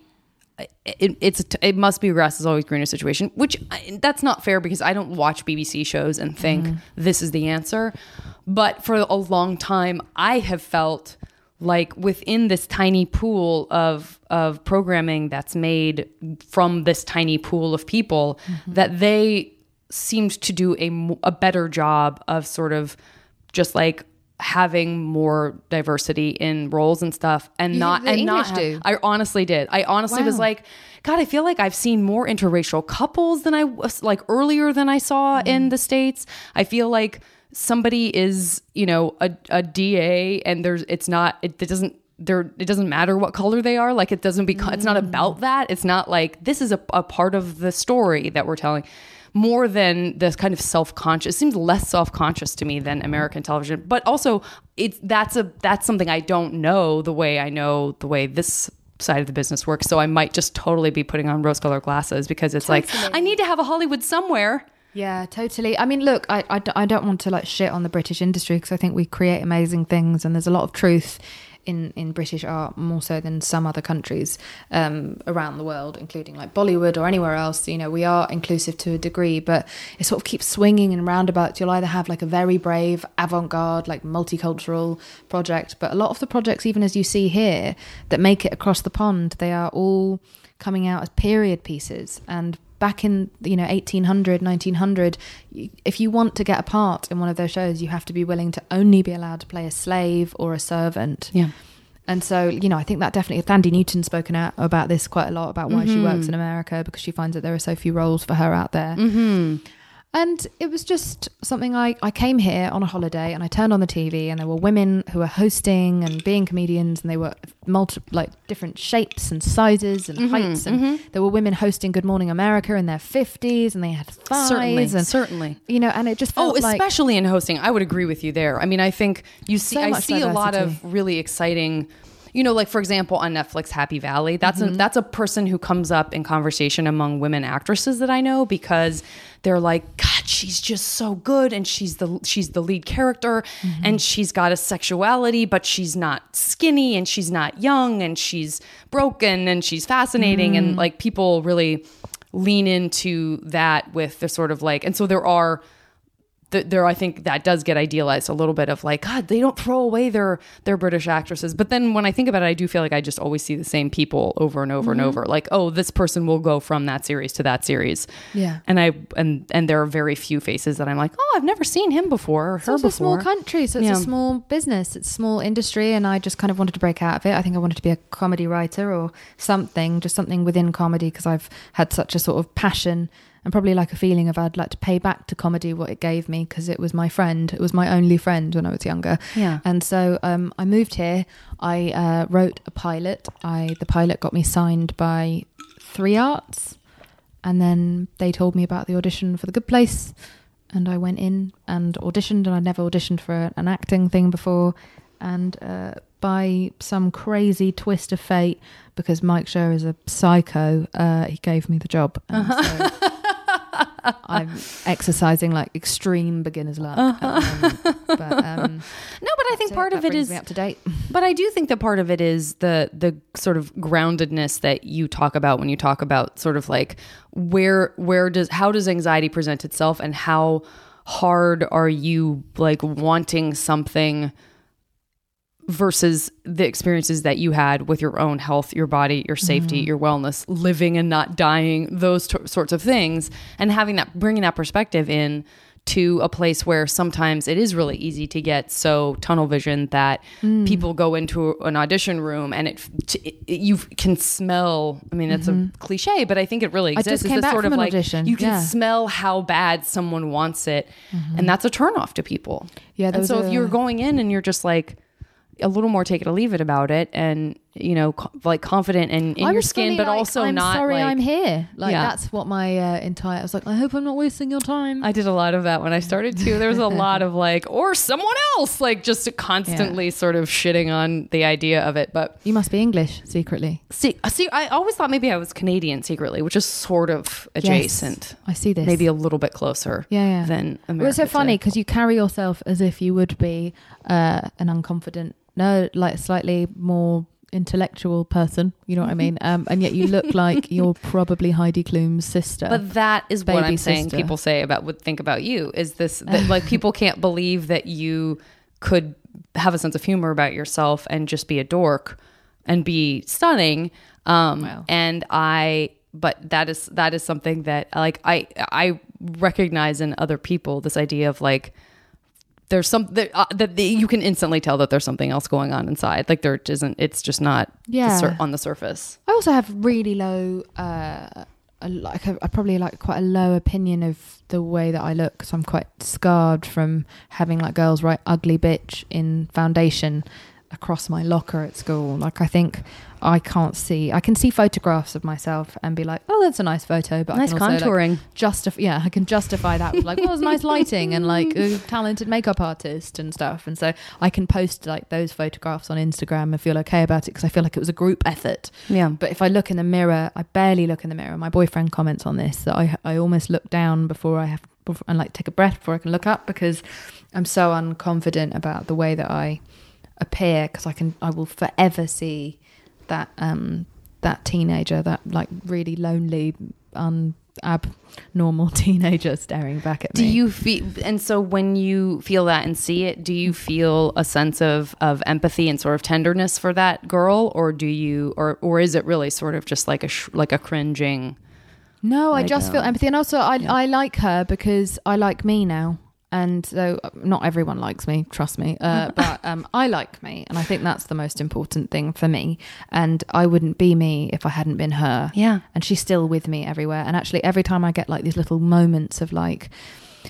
It, it's it must be grass is always greener situation, which I, that's not fair because I don't watch BBC shows and think mm-hmm. this is the answer. But for a long time, I have felt like within this tiny pool of of programming that's made from this tiny pool of people mm-hmm. that they seemed to do a, a better job of sort of just like having more diversity in roles and stuff and You not and not English do? I honestly did. I honestly was like, God, I feel like I've seen more interracial couples than I was like earlier than I saw Mm-hmm. in the States. I feel like somebody is, you know, a, a DA and there's, it's not, it, it doesn't, there, it doesn't matter what color they are. Like it doesn't become, it's Mm. not about that. It's not like this is a, a part of the story that we're telling more than this kind of self-conscious it seems less self-conscious to me than american television. But also it's that's a that's something i don't know the way i know the way this side of the business works. So i might just totally be putting on rose colored glasses because it's like i need to have a hollywood somewhere. Yeah, totally. I mean, look, I I don't want to like shit on the British industry because I think we create amazing things and there's a lot of truth in, in British art more so than some other countries um, around the world, including like Bollywood or anywhere else. You know, we are inclusive to a degree, but it sort of keeps swinging in roundabouts. You'll either have like a very brave, avant garde, like multicultural project, but a lot of the projects, even as you see here, that make it across the pond, they are all coming out as period pieces and back in you know 1800 1900 if you want to get a part in one of those shows you have to be willing to only be allowed to play a slave or a servant. Yeah. And so you know i think that definitely Thandie Newton's spoken out about this quite a lot about why she works mm-hmm. in america because she finds that there are so few roles for her out there mm-hmm. And it was just something I, I came here on a holiday and I turned on the TV and there were women who were hosting and being comedians and they were multi like different shapes and sizes and mm-hmm, heights and mm-hmm. there were women hosting Good Morning America in their fifties and they had thighs certainly and certainly you know and it just Oh, felt like especially in hosting, I would agree with you there. I mean, I think you see, So I see a lot of really exciting. You know, like for example, on Netflix, Happy Valley. That's Mm-hmm. a, that's a person who comes up in conversation among women actresses that I know because they're like, God, she's just so good, and she's the she's the lead character, Mm-hmm. and she's got a sexuality, but she's not skinny, and she's not young, and she's broken, and she's fascinating, Mm. and like people really lean into that with the sort of like, and so there are th- there I think that does get idealized a little bit of like God they don't throw away their their British actresses but then when I think about it I do feel like I just always see the same people over and over and Mm-hmm. over like oh this person will go from that series to that series Yeah. and I and and there are very few faces that I'm like oh I've never seen him before or It's her also a small country, so it's Yeah. a small business. It's a small industry, and I just kind of wanted to break out of it. I think I wanted to be a comedy writer or something, just something within comedy, because I've had such a sort of passion and probably like a feeling of I'd like to pay back to comedy what it gave me because it was my friend. It was my only friend when I was younger. Yeah. And so um, I moved here. I uh, wrote a pilot. I the pilot got me signed by Three Arts and then they told me about the audition for The Good Place, and I went in and auditioned, and I'd never auditioned for an acting thing before, and uh, by some crazy twist of fate, because Mike Schur is a psycho, uh, he gave me the job. And so I'm exercising like extreme beginner's luck. moment. But, um, No, but I think so part of it me up to date. But I do think that part of it is the the sort of groundedness that you talk about when you talk about sort of like where where does how does anxiety present itself and how hard are you like wanting something versus the experiences that you had with your own health, your body, your safety, mm-hmm. your wellness, living and not dying, those t- sorts of things, and having that, bringing that perspective in to a place where sometimes it is really easy to get so tunnel vision that mm. people go into an audition room and it, it, it- you can smell. I mean, it's a mm-hmm. cliche, but I think it really I exists. just It's came back sort from of like audition, you can yeah. smell how bad someone wants it, and mm-hmm. that's a turnoff to people. Yeah, and so if you're going in and you're just like a little more take it or leave it about it, and you know, co- like confident and in I your skin, but like, also I'm not sorry like. I'm here. Like Yeah. that's what my uh, entire. I was like, I hope I'm not wasting your time. I did a lot of that when I started too. There was a lot of like, or someone else, like just constantly sort of shitting on the idea of it. But you must be English secretly. see, see, I always thought maybe I was Canadian secretly, which is sort of adjacent, I see this. maybe a little bit closer Yeah, yeah. than America. Well, it's so funny because you carry yourself as if you would be uh, an unconfident, no, like slightly more intellectual person. You know what I mean? Um, and yet you look like you're probably Heidi Klum's sister. But that is what I'm saying. sister. People say about would think about you is this that like people can't believe that you could have a sense of humor about yourself and just be a dork and be stunning. Um, Wow. And I, but that is that is something that like I I recognize in other people this idea of like there's some that, uh, that the, you can instantly tell that there's something else going on inside. Like there isn't. It's just not the Yeah. sur- on the surface. I also have really low, uh, a, like a, a probably like quite a low opinion of the way that I look. So I'm quite scarred from having like girls write "ugly bitch" in foundation across my locker at school. Like I think I can't see. I can see photographs of myself and be like, "Oh, that's a nice photo," but Nice I can also, like, contouring. justify yeah i can justify that with like well it's nice lighting and like a talented makeup artist and stuff and so i can post like those photographs on instagram and feel okay about it because i feel like it was a group effort yeah. but if i look in the mirror i barely look in the mirror my boyfriend comments on this that i i almost look down before i have before, and like take a breath before i can look up because i'm so unconfident about the way that i appear because i can i will forever see that um that teenager that like really lonely un abnormal teenager staring back at Do me. Do you feel and so when you feel that and see it, do you feel a sense of of empathy and sort of tenderness for that girl, or do you, or or is it really sort of just like a sh- like a cringing? No, I Like, just feel um, empathy, and also I I like her because I like me now, and so uh, not everyone likes me, trust me, uh, but um, I like me, and I think that's the most important thing for me. And I wouldn't be me if I hadn't been her. Yeah. and she's still with me everywhere. And actually, every time I get like these little moments of like,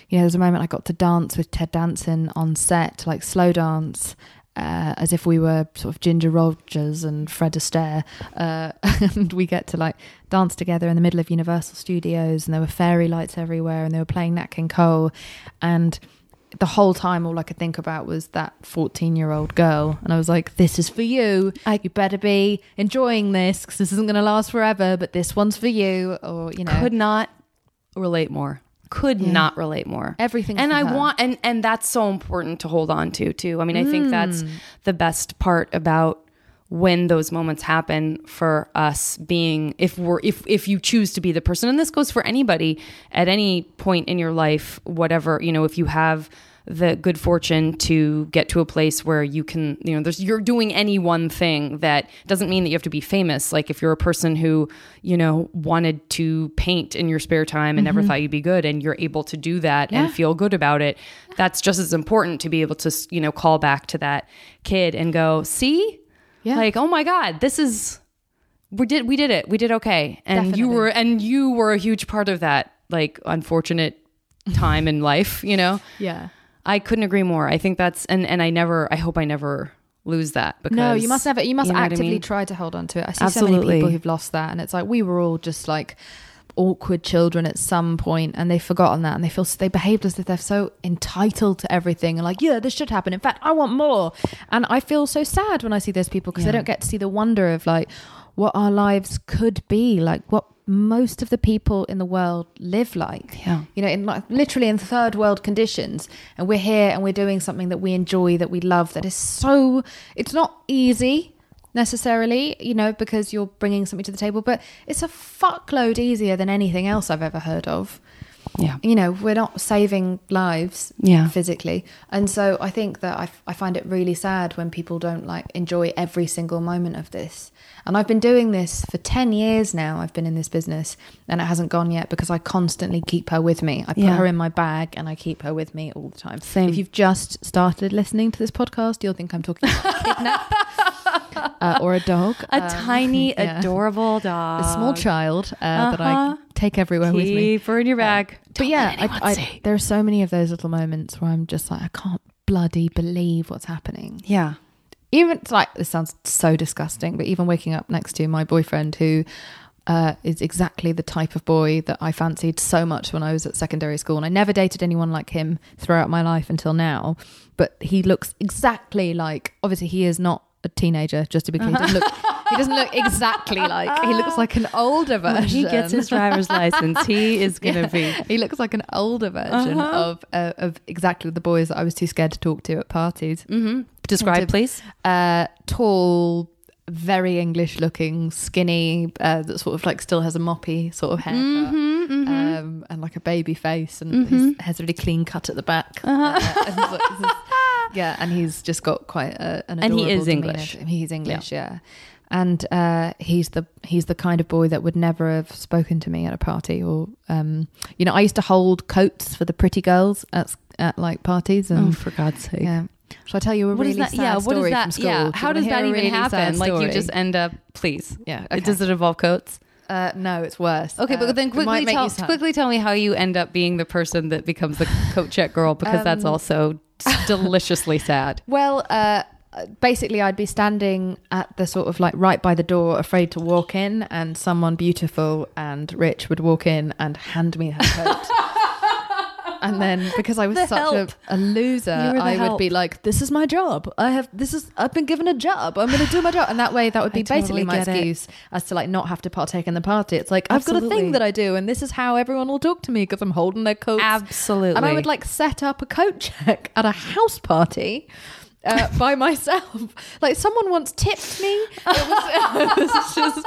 you know, there's a moment I got to dance with Ted Danson on set, like slow dance. Uh, as if we were sort of Ginger Rogers and Fred Astaire, uh, and we get to like dance together in the middle of Universal Studios, and there were fairy lights everywhere, and they were playing Nat King Cole, and the whole time all I could think about was that 14 year old girl. And I was like, this is for you. you better be enjoying this because this isn't going to last forever, but this one's for you. Or, you know, Could not relate more. Could Yeah. not relate more. Everything. and I her. want and and that's so important to hold on to too. I mean, I think that's Mm. the best part about when those moments happen for us being if we're if if you choose to be the person and this goes for anybody at any point in your life whatever you know if you have the good fortune to get to a place where you can you know there's you're doing any one thing that doesn't mean that you have to be famous. Like if you're a person who you know wanted to paint in your spare time and never mm-hmm. thought you'd be good and you're able to do that Yeah. and feel good about it that's just as important to be able to you know call back to that kid and go see? Yeah. like oh my god this is we did we did it. We did okay. And you were and you were a huge part of that like unfortunate time in life you know? Yeah. I couldn't agree more i think that's and and i never i hope i never lose that because No, you must never. You must know what I actively mean? try to hold on to it. I see so many people who've lost that, and it's like we were all just like awkward children at some point and they've forgotten that and they feel they behaved as if they're so entitled to everything and like yeah this should happen in fact i want more and i feel so sad when i see those people because Yeah. they don't get to see the wonder of like what our lives could be like what most of the people in the world live like. Yeah. you know in like literally in third world conditions. And we're here and we're doing something that we enjoy that we love that is so it's not easy necessarily you know because you're bringing something to the table but it's a fuckload easier than anything else i've ever heard of Yeah. you know we're not saving lives Yeah. physically and so i think that I, I find it really sad when people don't like enjoy every single moment of this and i've been doing this for 10 years now i've been in this business and it hasn't gone yet because i constantly keep her with me i put Yeah. her in my bag and i keep her with me all the time Same. if you've just started listening to this podcast you'll think i'm talking about a kidnap uh, or a dog A Um, tiny, yeah. adorable dog. a small child uh, that i Uh-huh. Take everywhere with me Keep her in your bag. but yeah, I, I, there are so many of those little moments where I'm just like, I can't bloody believe what's happening. Yeah. Even like this sounds so disgusting, but even waking up next to my boyfriend who uh, is exactly the type of boy that I fancied so much when I was at secondary school, and I never dated anyone like him throughout my life until now. But he looks exactly like. Obviously, he is not a teenager. Just to be clear, he doesn't look. He doesn't look exactly like. He looks like an older version. When he gets his driver's license, he is going to Yeah. be. He looks like an older version Uh-huh. of uh, of exactly the boys that I was too scared to talk to at parties. hmm Describe, please. Uh, tall, very English looking, skinny, uh, that sort of like still has a moppy sort of haircut. Mm-hmm, Um, and like a baby face, and his hair's really clean cut at the back. Uh-huh. Uh, and yeah, and he's just got quite a, an And he is demeanor English. He's English, yeah. And uh, he's the he's the kind of boy that would never have spoken to me at a party, or um, you know, I used to hold coats for the pretty girls at at like parties, Oh, for God's sake. yeah. Shall I tell you a What really is that? sad Yeah, what story is that? from school? Yeah, Do how does that even really happen? Like you just end up, please. yeah. It Does it involve coats? Uh, no, it's worse. Okay, Uh, but then quickly tell, quickly tell me how you end up being the person that becomes the coat check girl because that's Um, also deliciously sad. Well, uh, basically, I'd be standing at the sort of like right by the door, afraid to walk in, and someone beautiful and rich would walk in and hand me her coat. And then, because I was The such a, a loser, You were the I would be like, "This is my job. I have this is I've been given a job. I'm going to do my job." And that way, that would I be basically totally my get it. excuse as to like not have to partake in the party. It's like I've got a thing that I do, and this is how everyone will talk to me because I'm holding their coats. Absolutely. And I would like set up a coat check at a house party. Uh, by myself, like someone once tipped me. It was, it was just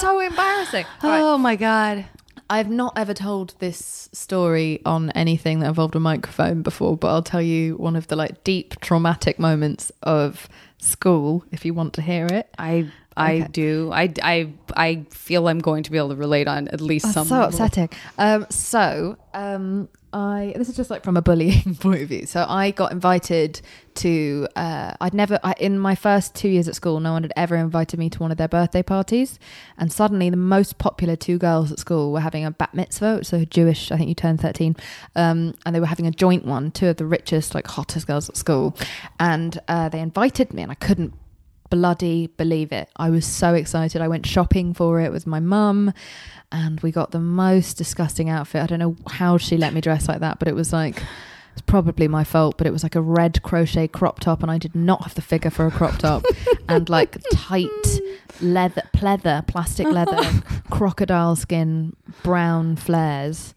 so embarrassing. Right. Oh my god. I've not ever told this story on anything that involved a microphone before, but I'll tell you one of the like deep traumatic moments of school if you want to hear it. I I Okay. do. I, I I feel I'm going to be able to relate on at least That's some. so level. upsetting. Um, so um, I this is just like from a bullying point of view. So I got invited to. Uh, I'd never I, in my first two years at school, no one had ever invited me to one of their birthday parties, and suddenly the most popular two girls at school were having a bat mitzvah, is Jewish. I think you turn thirteen, um, and they were having a joint one. Two of the richest, like hottest girls at school, and uh, they invited me, and I couldn't bloody believe it. I was so excited. I went shopping for it with my mum and we got the most disgusting outfit. I don't know how she let me dress like that, but it was like it's probably my fault, but it was like a red crochet crop top and I did not have the figure for a crop top and like tight leather pleather, plastic leather, crocodile skin, brown flares.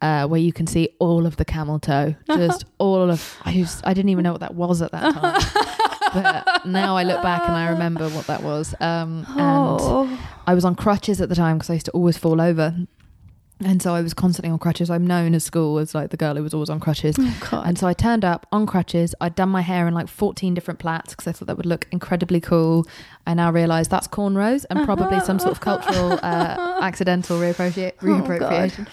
Uh, where you can see all of the camel toe, just all of. I, just, I didn't even know what that was at that time but now I look back and I remember what that was. Um, Oh. And I was on crutches at the time because I used to always fall over. And so I was constantly on crutches. I'm known at school as like the girl who was always on crutches. Oh, And so I turned up on crutches. I'd done my hair in like 14 different plaits because I thought that would look incredibly cool. I now realise that's cornrows and probably some sort of cultural uh, accidental reappropria- Oh, reappropriation.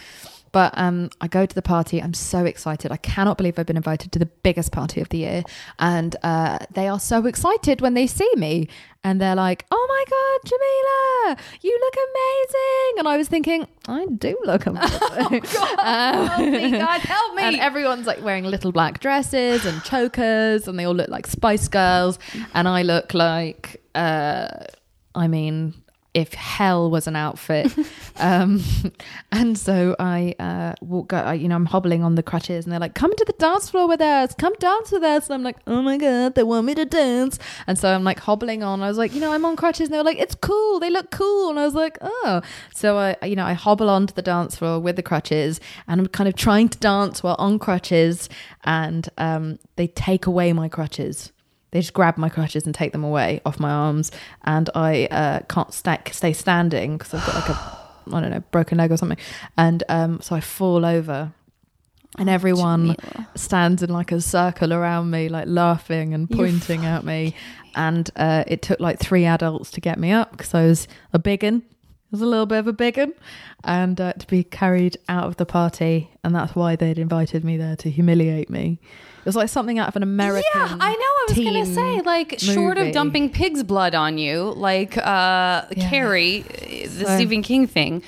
But um, I go to the party. I'm so excited. I cannot believe I've been invited to the biggest party of the year. And uh, they are so excited when they see me. And they're like, oh my God, Jameela, you look amazing. And I was thinking, I do look amazing. Help me, God, help me. And everyone's like wearing little black dresses and chokers, and they all look like Spice Girls. And I look like, uh, I mean, if hell was an outfit. um, and so I uh, walk, I, you know, I'm hobbling on the crutches, and they're like, "Come to the dance floor with us. Come dance with us." And I'm like, "Oh my god, they want me to dance." And so I'm like hobbling on. I was like, you know, I'm on crutches, and they were like, "It's cool. They look cool." And I was like, "Oh." So I, you know, I hobble onto the dance floor with the crutches, and I'm kind of trying to dance while on crutches, and um, they take away my crutches. They just grab my crutches and take them away off my arms, and I uh, can't stay standing because I've got like a I don't know broken leg or something, and um, so I fall over, and everyone stands in like a circle around me, like laughing and pointing at me, and uh, it took like three adults to get me up because I was a big un. I was a little bit of a big un, and uh, to be carried out of the party, and that's why they'd invited me there to humiliate me. It was like something out of an American. Yeah, I know. I was gonna say, like, short of dumping pig's blood on you, like uh, Yeah. Carrie, the So- Stephen King thing.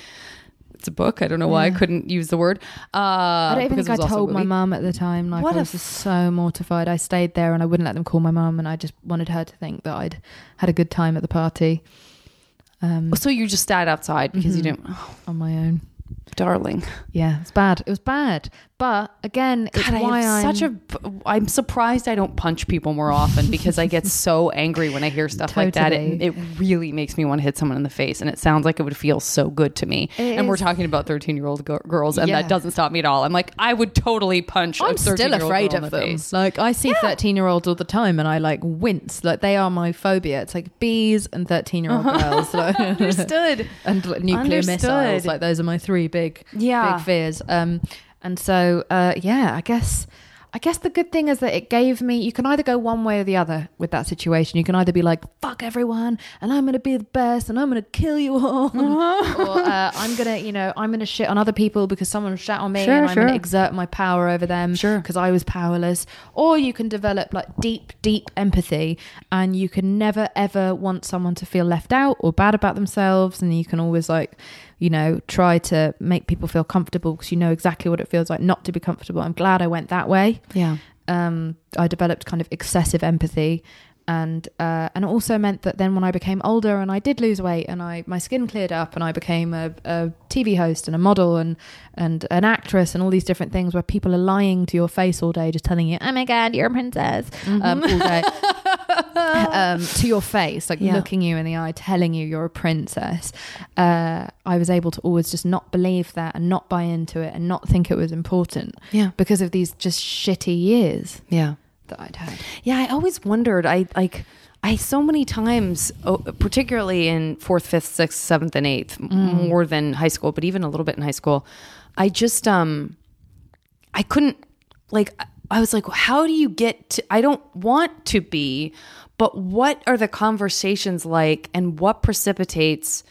It's a book. I don't know why I couldn't use the word. Uh, I don't even think I was also a told my movie. mum at the time. Like What I was just so mortified. I stayed there and I wouldn't let them call my mum, and I just wanted her to think that I'd had a good time at the party. Um, So you just stayed outside because you didn't, oh, on my own. darling. Yeah, it's bad. It was bad. But again, God, I why I am such a. I'm surprised I don't punch people more often because I get so angry when I hear stuff like that. It, it really makes me want to hit someone in the face, and it sounds like it would feel so good to me. It and we're talking about 13 year old girls, and Yeah. that doesn't stop me at all. I'm like, I would totally punch. I'm still 13-year-old afraid of the them. face. Like I see thirteen year olds all the time, and I like wince. Like they are my phobia. It's like bees and thirteen year old girls. Like, Understood. and like, nuclear Understood. missiles. Like those are my three big, Yeah. big fears. Um, and so uh, yeah, I guess. I guess the good thing is that it gave me. You can either go one way or the other with that situation. You can either be like "fuck everyone" and I'm going to be the best and I'm going to kill you all, or uh, I'm going to, you know, I'm going to shit on other people because someone shat on me Sure, and I'm going to exert my power over them Sure. because I was powerless. Or you can develop like deep, deep empathy and you can never ever want someone to feel left out or bad about themselves. And you can always like, you know, try to make people feel comfortable because you know exactly what it feels like not to be comfortable. I'm glad I went that way. Yeah. Um, I developed kind of excessive empathy. And uh, and it also meant that then when I became older and I did lose weight and I my skin cleared up and I became a, a TV host and a model and and an actress and all these different things where people are lying to your face all day just telling you oh my god you're a princess um, all day um, to your face like Yeah. looking you in the eye telling you you're a princess uh, I was able to always just not believe that and not buy into it and not think it was important Yeah. because of these just shitty years Yeah. That I'd had. Yeah, I always wondered. I like. I so many times, oh, particularly in fourth, fifth, sixth, seventh, and eighth, m- more than high school, but even a little bit in high school. I just, um, I couldn't like. I was like, how do you get to? I don't want to be, but what are the conversations like, and what precipitates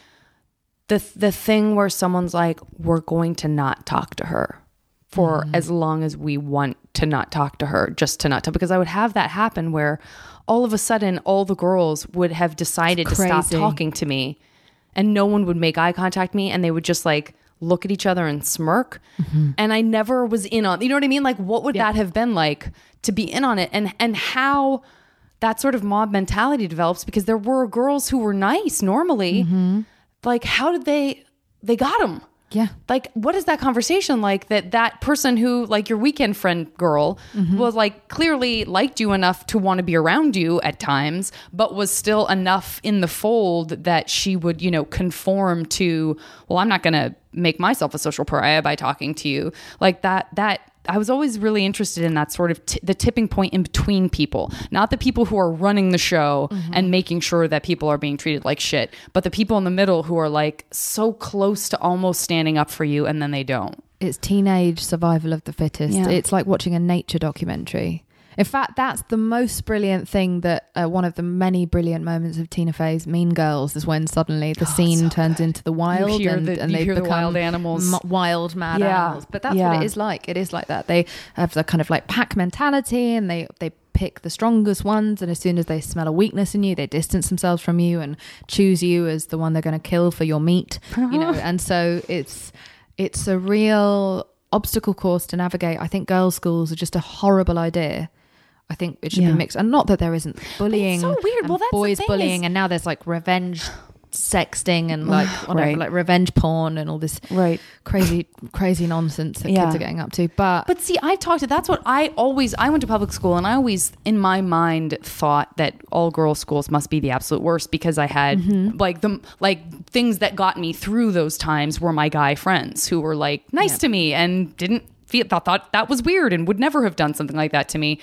the the thing where someone's like, we're going to not talk to her for mm-hmm. as long as we want to not talk to her, just to not talk. Because I would have that happen where all of a sudden all the girls would have decided to stop talking to me and no one would make eye contact me and they would just like look at each other and smirk. Mm-hmm. And I never was in on you know what I mean? Like what would that have been like to be in on it and and how that sort of mob mentality develops because there were girls who were nice normally. Mm-hmm. Like how did they they got them? Yeah. like what is that conversation like that that person who like your weekend friend girl mm-hmm. was like clearly liked you enough to want to be around you at times but was still enough in the fold that she would you know conform to well i'm not going to make myself a social pariah by talking to you like that that I was always really interested in that sort of t- the tipping point in between people, not the people who are running the show mm-hmm. and making sure that people are being treated like shit, but the people in the middle who are like so close to almost standing up for you and then they don't. It's teenage survival of the fittest. Yeah. It's like watching a nature documentary. In fact, that's the most brilliant thing that uh, one of the many brilliant moments of Tina Fey's Mean Girls is when suddenly the scene turns into the wild and, the- and they hear the become wild animals. m- wild, mad Yeah. animals. But that's Yeah. what it is like. It is like that. They have the kind of like pack mentality and they, they pick the strongest ones. And as soon as they smell a weakness in you, they distance themselves from you and choose you as the one they're going to kill for your meat, you know? And so it's, it's a real obstacle course to navigate. I think girls' schools are just a horrible idea. I think it should Yeah. be mixed, and not that there isn't bullying, so weird. and Well, that's the boys bullying, is- and now there's like revenge sexting and like whatever, Right. like revenge porn and all this Right. crazy crazy nonsense that Yeah. kids are getting up to. But, But see, I talked to that's what I always I went to public school and I always in my mind thought that all girls schools must be the absolute worst because I had Mm-hmm. like the like things that got me through those times were my guy friends who were like nice to me and didn't feel thought, thought that was weird and would never have done something like that to me.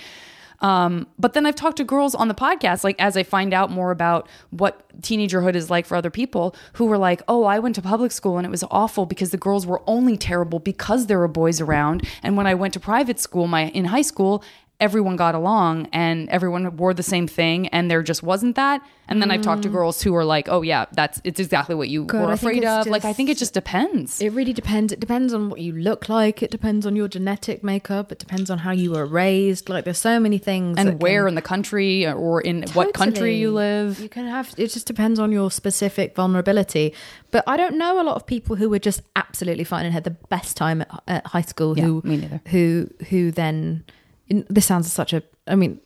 Um, but then I've talked to girls on the podcast, like as I find out more about what teenagerhood is like for other people, who were like, "Oh, I went to public school and it was awful because the girls were only terrible because there were boys around." And when I went to private school, my in high school, everyone got along and everyone wore the same thing, and there just wasn't that. And then I've talked to mm. girls who are like, "Oh yeah, that's it's exactly what you were afraid of." like I think it just depends. It really depends. It depends on what you look like. It depends on your genetic makeup. It depends on how you were raised. Like there's so many things. and where can- in the country or in what country you live. You can have. It just depends on your specific vulnerability. But I don't know a lot of people who were just absolutely fine and had the best time at, at high school. Yeah, who neither. Who who then? This sounds such a. I mean.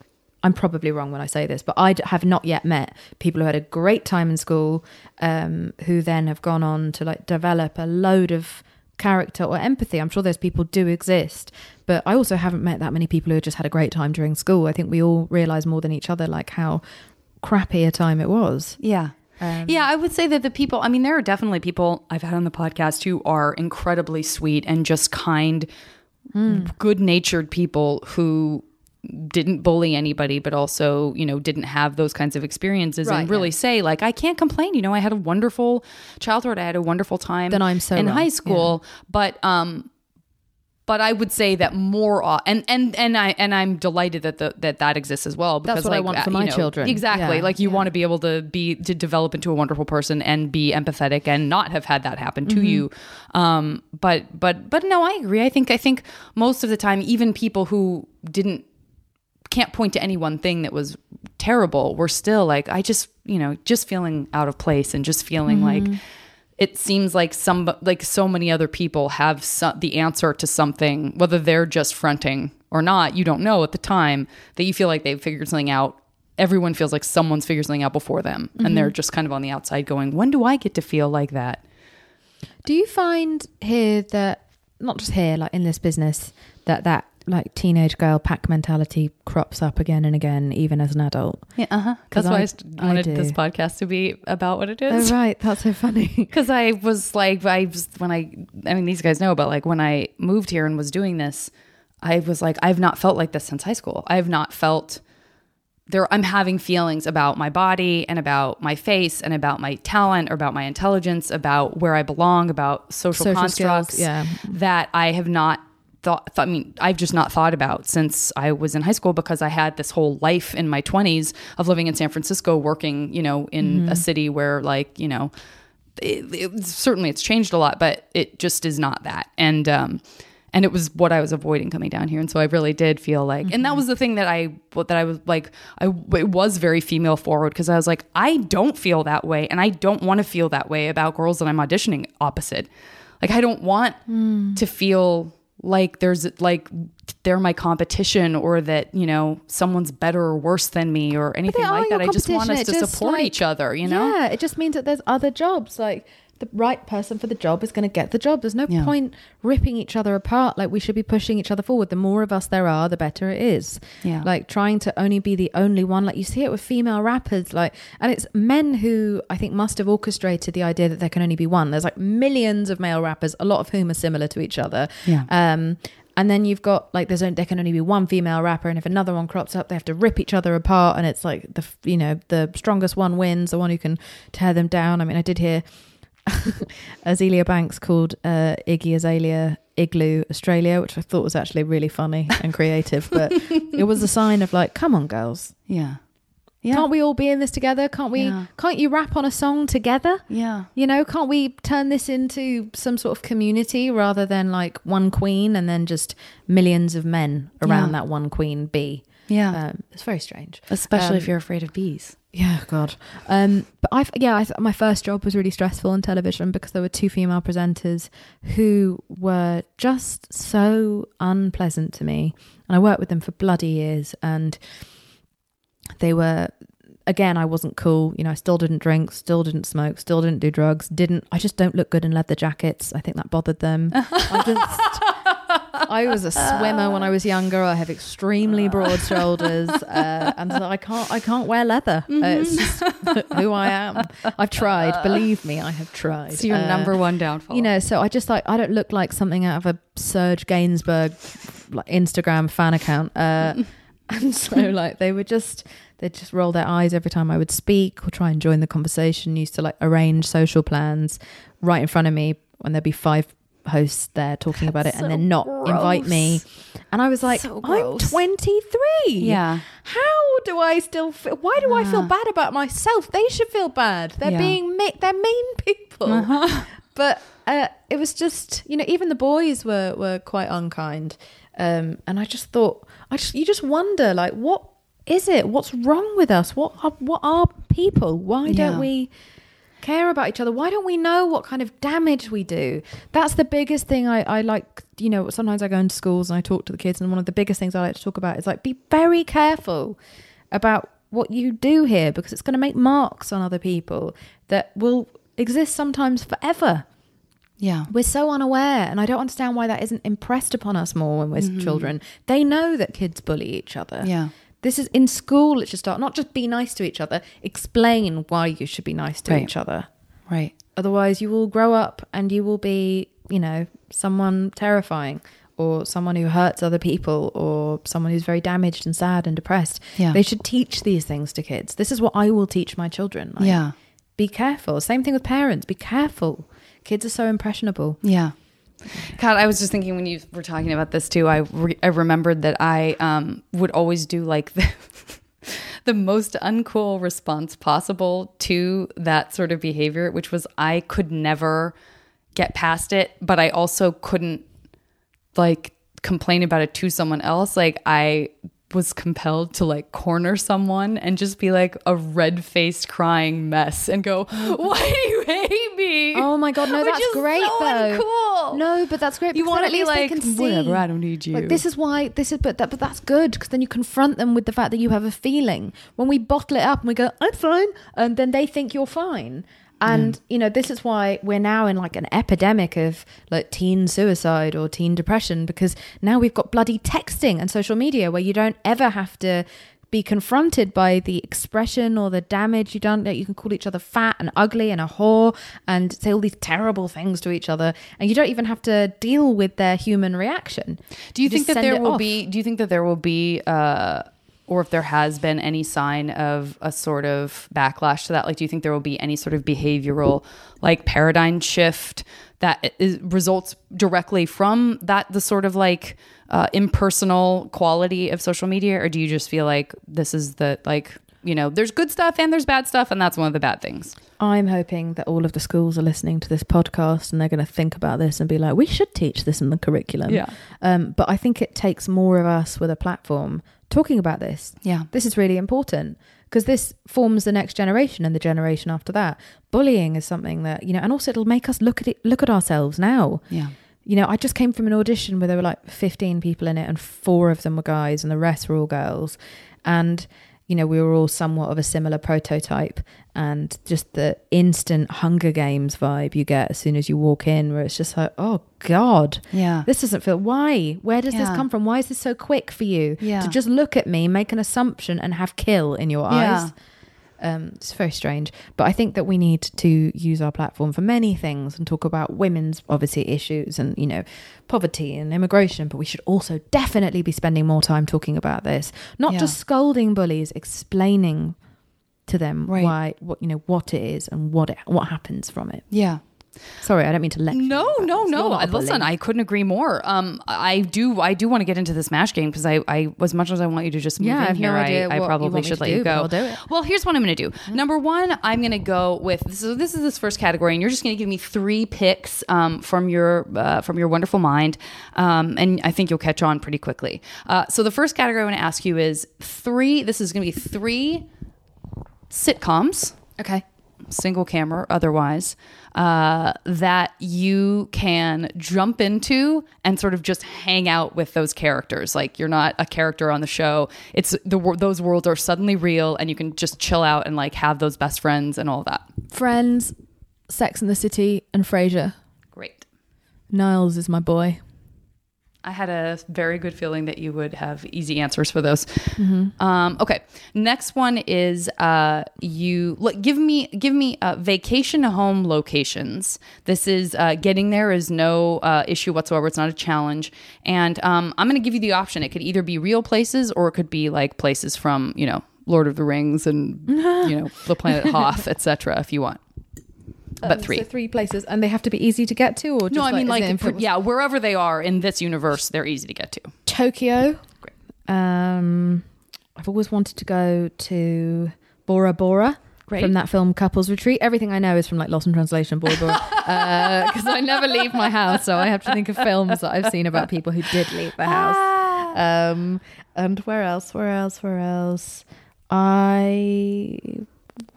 I'm probably wrong when I say this, but I have not yet met people who had a great time in school, um, who then have gone on to like develop a load of character or empathy. I'm sure those people do exist, but I also haven't met that many people who just had a great time during school. I think we all realize more than each other like how crappy a time it was. Yeah. yeah, I would say that the people, I mean, there are definitely people I've had on the podcast who are incredibly sweet and just kind, good natured people who didn't bully anybody, but also, you know, didn't have those kinds of experiences Right, and really yeah. say, like, I can't complain. You know, I had a wonderful childhood. I had a wonderful time Then I'm so in wrong. high school. But, um, but I would say that more, and and and I and I'm delighted that the, that that exists as well. Because That's what I want uh, for you my know, children. Exactly, Yeah, like you yeah. want to be able to be to develop into a wonderful person and be empathetic and not have had that happen Mm-hmm. to you. Um, but but but no, I agree. I think I think most of the time, even people who didn't can't point to any one thing that was terrible were still like I just you know just feeling out of place and just feeling Mm-hmm. like it seems like some like so many other people have the answer to something whether they're just fronting or not you don't know at the time that you feel like they've figured something out. Everyone feels like someone's figured something out before them and mm-hmm. they're just kind of on the outside going when do i get to feel like that? Do you find here that not just here, like in this business, that that like teenage girl pack mentality crops up again and again, even as an adult? yeah uh huh. that's why I- i, st- I wanted do. this podcast to be about what it is. Oh right, that's so funny. because I was like, I was when I, I mean, these guys know, but like when I moved here and was doing this, I was like, I've not felt like this since high school. I've not felt there. I'm having feelings about my body and about my face and about my talent or about my intelligence, about where I belong, about social, Social constructs. skills, yeah. that I have not. Thought, I mean, I've just not thought about since I was in high school because I had this whole life in my 20s of living in San Francisco, working, you know, in mm-hmm. a city where, like, you know, it, it, certainly it's changed a lot, but it just is not that. And um, and it was what I was avoiding coming down here, and so I really did feel like, and that mm-hmm. was the thing that I what that I was like, I it was very female forward because I was like, I don't feel that way, and I don't want to feel that way about girls that I'm auditioning opposite. Like I don't want hmm. to feel like there's like they're my competition or that you know someone's better or worse than me or anything like that. I just want us to support like- each other, you know. Yeah, it just means that there's other jobs. Like the right person for the job is going to get the job. There's no Yeah. point ripping each other apart. Like we should be pushing each other forward. The more of us there are, the better it is. Yeah. Like trying to only be the only one. Like you see it with female rappers. Like, and it's men who I think must have orchestrated the idea that there can only be one. There's like millions of male rappers, a lot of whom are similar to each other. Yeah. Um, and then you've got like there's only, there can only be one female rapper, and if another one crops up, they have to rip each other apart, and it's like the you know the strongest one wins, the one who can tear them down. I mean, I did hear Azealia Banks called uh, Iggy Azalea Igloo Australia, which I thought was actually really funny and creative, but it was a sign of like, come on, girls, Yeah. Yeah. can't we all be in this together? Can't we? Yeah. Can't you rap on a song together? yeah. You know, can't we turn this into some sort of community rather than like one queen and then just millions of men around Yeah. that one queen bee? Yeah. Um, it's very strange. Especially Um, if you're afraid of bees. Yeah, God. Um, but I, yeah, I my first job was really stressful on television because there were two female presenters who were just so unpleasant to me, and I worked with them for bloody years, and they were again, I wasn't cool. You know, I still didn't drink, still didn't smoke, still didn't do drugs. Didn't I just don't look good in leather jackets? I think that bothered them. I just. I was a swimmer when I was younger. I have extremely broad shoulders, uh, and so I can't. I can't wear leather. Uh, it's just who I am. I've tried. Believe me, I have tried. It's your Uh, number one downfall. you know, so I just like I don't look like something out of a Serge Gainsbourg like Instagram fan account. Uh, and so like they would just they would just roll their eyes every time I would speak or try and join the conversation. Used to like arrange social plans right in front of me when there'd be five hosts there talking about it and then not invite me. And I was like, So I'm 23. Yeah. How do I still feel? Why do I feel bad about myself? They should feel bad. They're Yeah. being ma- they're mean people. But uh, it was just you know even the boys were were quite unkind, um, and I just thought I just you just wonder like what is it? What's wrong with us? What are, what are people? Why Yeah. don't we? Care about each other. Why don't we know what kind of damage we do? That's the biggest thing I, I like you know sometimes i go into schools and i talk to the kids and one of the biggest things i like to talk about is like be very careful about what you do here because it's going to make marks on other people that will exist sometimes forever. Yeah. we're so unaware and i don't understand why that isn't impressed upon us more when we're mm-hmm. children. They know that kids bully each other. Yeah. This is in school it should start not just be nice to each other explain why you should be nice to Right. each other Right. otherwise you will grow up and you will be you know someone terrifying or someone who hurts other people or someone who's very damaged and sad and depressed Yeah. they should teach these things to kids this is what i will teach my children Like, Yeah. be careful same thing with parents be careful kids are so impressionable Yeah. God, I was just thinking when you were talking about this too. I re- I remembered that I um, would always do like the, the most uncool response possible to that sort of behavior, which was I could never get past it, but I also couldn't like complain about it to someone else. Like I was compelled to like corner someone and just be like a red faced crying mess and go, "Why do you hate me?" Oh my god, no, Which that's great so though. uncool. No, but that's great. You want to at be least they like, can see. whatever, I don't need you. Like this is why this is, but that, but that's good because then you confront them with the fact that you have a feeling. When we bottle it up and we go, "I'm fine," and then they think you're fine. And you know, this is why we're now in like an epidemic of like teen suicide or teen depression because now we've got bloody texting and social media where you don't ever have to be confronted by the expression or the damage you done you can call each other fat and ugly and a whore and say all these terrible things to each other and you don't even have to deal with their human reaction Do you, think that there will off. be? Do you think that there will be, uh, or if there has been any sign of a sort of backlash to that? Like, do you think there will be any sort of behavioral, like paradigm shift that is, results directly from that? The sort of like uh, impersonal quality of social media, or do you just feel like this is the like? You know, there's good stuff and there's bad stuff, and that's one of the bad things. i'm hoping that all of the schools are listening to this podcast and they're going to think about this and be like we should teach this in the curriculum Yeah. um, but i think it takes more of us with a platform talking about this Yeah. this is really important because this forms the next generation and the generation after that bullying is something that you know and also it'll make us look at it look at ourselves now Yeah. you know i just came from an audition where there were like 15 people in it and four of them were guys and the rest were all girls and you know we were all somewhat of a similar prototype and just the instant hunger games vibe you get as soon as you walk in where it's just like oh god Yeah. this doesn't feel why where does this come from why is this so quick for you Yeah. to just look at me make an assumption and have kill in your Yeah. eyes um, it's very strange but i think that we need to use our platform for many things and talk about women's obviously issues and you know poverty and immigration but we should also definitely be spending more time talking about this not Yeah. just scolding bullies explaining to them Right. why what you know what it is and what it what happens from it Yeah. sorry i don't mean to lecture you No, no, no. not a bully. Listen, I couldn't agree more. Um, I do, I do want to get into this mash game because I, I, as much as I want you to just move Yeah, in no here, idea I, I probably should let do, you go. I'll do it. Well, here's what I'm going to do. Number one, I'm going to go with so this is this first category, and you're just going to give me three picks um, from your uh, from your wonderful mind, um, and I think you'll catch on pretty quickly. Uh, so the first category I want to ask you is three. This is going to be three sitcoms. okay single camera otherwise, uh, that you can jump into and sort of just hang out with those characters. Like you're not a character on the show. It's the those worlds are suddenly real, and you can just chill out and like have those best friends and all that. Friends, Sex and the City, and Frasier. Great. Niles is my boy. I had a very good feeling that you would have easy answers for those. Um, okay, next one is uh, you look, give me give me uh, vacation home locations. This is uh, getting there is no uh, issue whatsoever. It's not a challenge, and um, I'm going to give you the option. It could either be real places or it could be like places from you know Lord of the Rings and you know the planet Hoth, etc. If you want, but three. So three places, and they have to be easy to get to, or just no, I mean as in like it yeah, wherever they are in this universe, they're easy to get to. Tokyo. Great. Um, I've always wanted to go to Bora Bora. Great. From that film Couples Retreat. Everything I know is from like Lost in Translation, Bora Bora. Because I never leave my house. So I have to think of films that I've seen about people who did leave the house. Um, and where else? Where else? Where else? I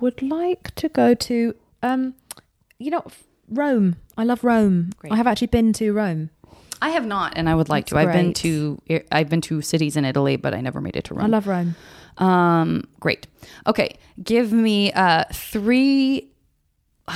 would like to go to, um, you know, Rome. I love Rome. Great. I have actually been to Rome. I have not, and I would like That's to. I've been to I've been to cities in Italy, but I never made it to Rome. I love Rome. Um, great. Okay, give me uh three.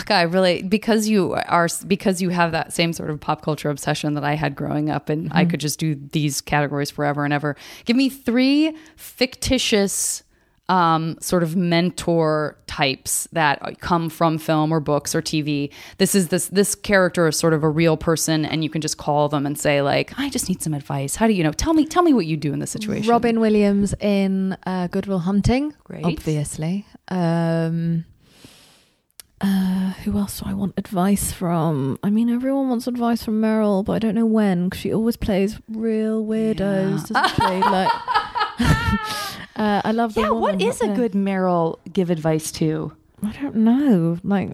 Okay, I really because you are because you have that same sort of pop culture obsession that I had growing up, and I could just do these categories forever and ever. Give me three fictitious. Um, sort of mentor types that come from film or books or TV. This is this this character is sort of a real person, and you can just call them and say like, "I just need some advice. How do you know? Tell me, tell me what you do in this situation." Robin Williams in uh, Good Will Hunting. Great. Obviously. Um, uh, who else do I want advice from? I mean, everyone wants advice from Meryl, but I don't know when because she always plays real weirdos, doesn't she? Like, uh, I love the Yeah, woman. what is a yeah. good Meryl give advice to? I don't know. Like,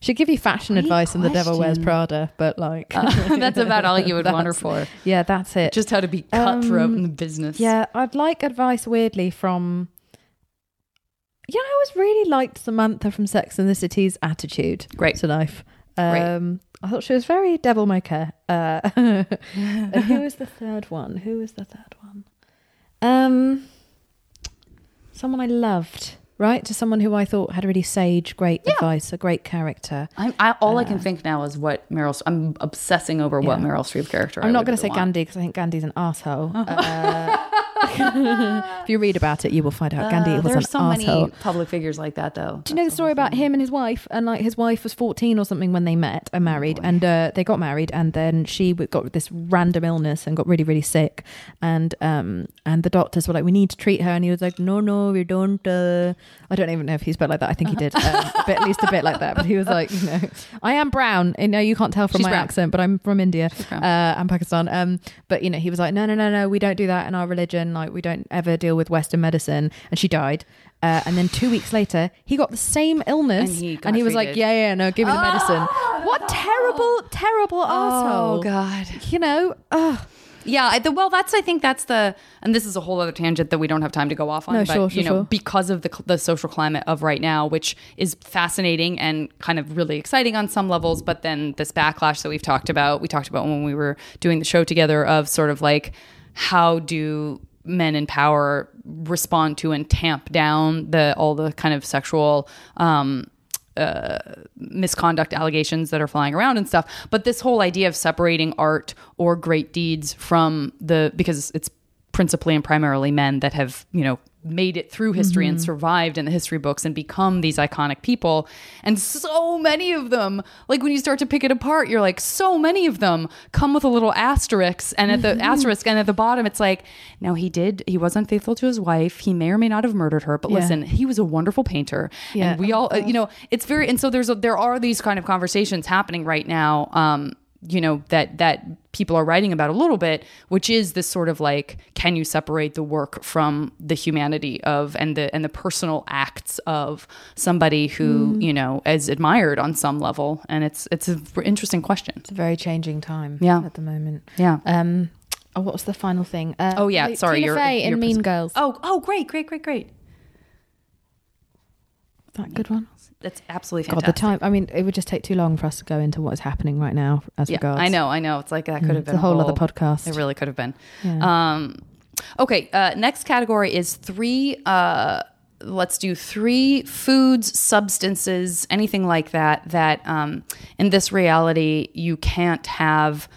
she'd give you fashion Great advice in The Devil Wears. Prada, but like, that's about all you would want her for. yeah, that's it. Just how to be cutthroat Um, in the business. Yeah, I'd like advice weirdly from. Yeah, I always really liked Samantha from Sex and the City's attitude Great. to life. Great. Um, I thought she was very devil may care. Uh, and who was the third one? Who was the third one? Um, someone I loved, right? To someone who I thought had really sage, great advice, a great character. I, all I can think now is what Meryl. I'm obsessing over what Uh, Meryl Streep character. I'm not going to say want. Gandhi because I think Gandhi's an asshole. Uh, if you read about it, you will find out Gandhi Uh, was there an are so asshole. many public figures like that, though. Do you know the story about him and his wife? And like his wife was 14 or something when they met and married, and uh, they got married, and then she got this random illness and got really, really sick, and um and the doctors were like, "We need to treat her," and he was like, "No, no, we don't." Uh, I don't even know if he spoke like that. I think he did, um, bit, at least a bit like that. But he was like, you know, I am brown. I know you can't tell from She's my brown. accent, but I'm from India uh, and Pakistan. Um, but you know, he was like, no, no, no, no, we don't do that in our religion. Like, we don't ever deal with Western medicine. And she died. Uh, and then two weeks later, he got the same illness, And he and he, was like, yeah, yeah, no, give me the medicine. What terrible, terrible Oh asshole. God. You know, ugh. Yeah, the, well, that's I think that's the, and this is a whole other tangent that we don't have time to go off on. No, but sure, sure, you know, sure. because of the the social climate of right now, which is fascinating and kind of really exciting on some levels, but then this backlash that we've talked about, we talked about when we were doing the show together of sort of like how do men in power respond to and tamp down the all the kind of sexual um misconduct allegations that are flying around and stuff. But this whole idea of separating art or great deeds from the because it's principally and primarily men that have, you know, made it through history and survived in the history books and become these iconic people. And so many of them, like when you start to pick it apart, you're like, so many of them come with a little asterisk. And at the asterisk and at the bottom, it's like, now he did, he was unfaithful to his wife. He may or may not have murdered her, but Yeah. listen, he was a wonderful painter. Yeah. And we all, uh, you know, it's very, and so there's, a, there are these kind of conversations happening right now. Um, you know that that people are writing about a little bit which is this sort of like can you separate the work from the humanity of and the and the personal acts of somebody who you know is admired on some level and it's it's an interesting question it's a very changing time Yeah. at the moment. yeah Um, oh, what was the final thing? Uh, oh yeah sorry Tina you're, Fey in you're Mean pres- Girls. oh oh great great great great Is That good one. That's absolutely God, the time. I mean, it would just take too long for us to go into what is happening right now as Yeah, regards. I know, I know. It's like that could Mm, have it's been a whole other podcast. It really could have been. Yeah. Um, okay, uh, next category is three. Uh, let's do three foods, substances, anything like that. That um, in this reality you can't have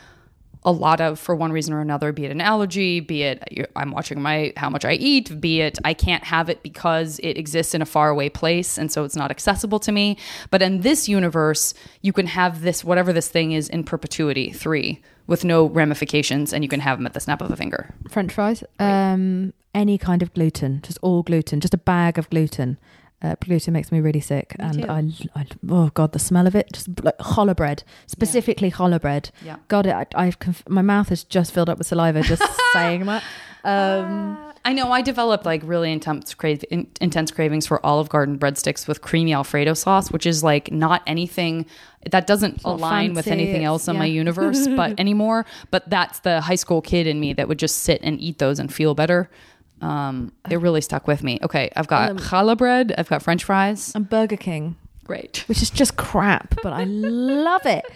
a lot of for one reason or another. Be it an allergy, be it I'm watching my how much I eat, be it I can't have it because it exists in a faraway place and so it's not accessible to me. But in this universe, you can have this whatever this thing is in perpetuity. Three with no ramifications, and you can have them at the snap of a finger. French fries. Um, any kind of gluten, just all gluten, just a bag of gluten. Uh, gluten makes me really sick, and. I, I, oh god, the smell of it, just like challah bread, specifically challah bread. Yeah. God, it, I, I've conf- my mouth is just filled up with saliva just saying that. Um, I know I developed like really intense crave, in, intense cravings for Olive Garden breadsticks with creamy Alfredo sauce, which is like not anything that doesn't align with fancy, anything it's- else in my universe, but anymore. But that's the high school kid in me that would just sit and eat those and feel better. Um, it really stuck with me. Okay, I've got challah bread, I've got French fries. and Burger King, Great. which is just crap, but I love it.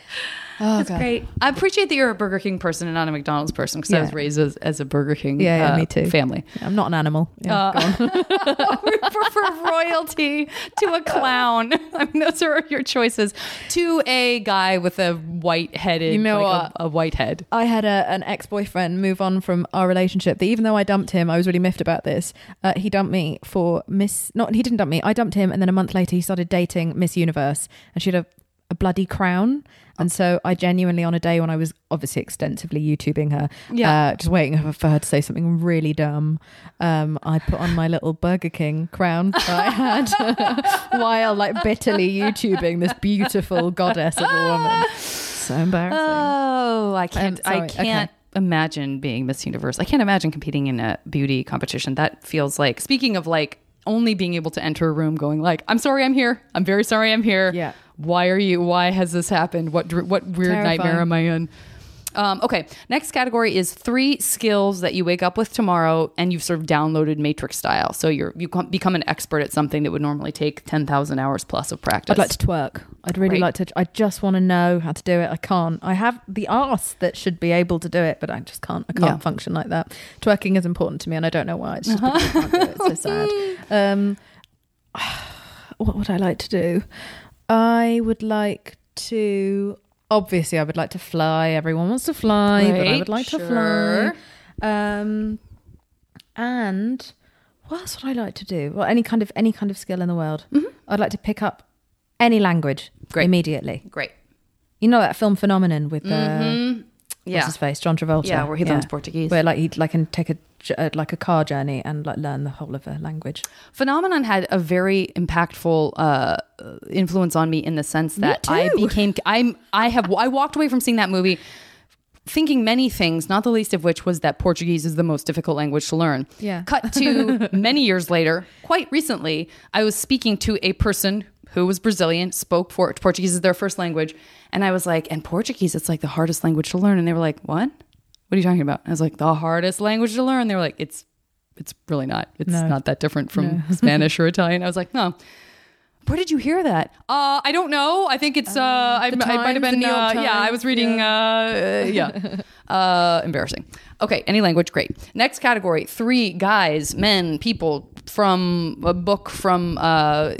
Oh, That's God. great. I appreciate that you're a Burger King person and not a McDonald's person because I was raised as, as a Burger King Yeah, yeah, uh, me too. family. I'm not an animal. Yeah, on. we prefer royalty to a clown. I mean, those are your choices. To a guy with a white headed, You know like what? A, a white head. I had a, an ex boyfriend move on from our relationship. That even though I dumped him, I was really miffed about this. Uh, he dumped me for Miss. Not he didn't dump me. I dumped him, and then a month later he started dating Miss Universe, and she had a, a bloody crown. And so I genuinely, on a day when I was obviously extensively YouTubing her, Yeah. uh, just waiting for, her to say something really dumb, um, I put on my little Burger King crown that I had while like bitterly YouTubing this beautiful goddess of a woman. So embarrassing. Oh, I can't. Um, sorry, I can't imagine being Miss Universe. I can't imagine competing in a beauty competition. That feels like. Speaking of like only being able to enter a room, going like, "I'm sorry, I'm here. I'm very sorry, I'm here. Yeah. Why are you? Why has this happened? What what weird Terrifying. nightmare am I in?" Um, okay, next category is three skills that you wake up with tomorrow, and you've sort of downloaded Matrix style. So you're you com- become an expert at something that would normally take ten thousand hours plus of practice. I'd like to twerk. I'd really Great. like to. I just want to know how to do it. I can't. I have the arse that should be able to do it, but I just can't. I can't Yeah. function like that. Twerking is important to me, and I don't know why. It's just because I can't do it. It's so sad. Um, what would I like to do? I would like to. Obviously, I would like to fly. Everyone wants to fly, but I would like to fly. Um, and what else would I like to do? Well, any kind of any kind of skill in the world. I'd like to pick up any language Great. immediately. Great. You know that film phenomenon with uh, Mm-hmm. Yeah. what's his face, John Travolta. Yeah, where he learns Portuguese. Where like he like can take a uh, like a car journey and like learn the whole of a language. Phenomenon had a very impactful uh, influence on me in the sense that I became I'm I have I walked away from seeing that movie thinking many things, not the least of which was that Portuguese is the most difficult language to learn. Yeah. Cut to many years later, quite recently, I was speaking to a person who was Brazilian, spoke for Portuguese as their first language, and I was like, and Portuguese, it's like the hardest language to learn. And they were like, What? What are you talking about? I was like, the hardest language to learn. They were like, It's it's really not. It's No. not that different from Spanish or Italian. I was like, no. Where did you hear that? Uh, I don't know. I think it's. Uh, I, The I might have been. the New York Uh, yeah, I was reading. Uh, uh, yeah, uh, embarrassing. Okay, any language, great. Next category: three guys, men, people from a book, from uh,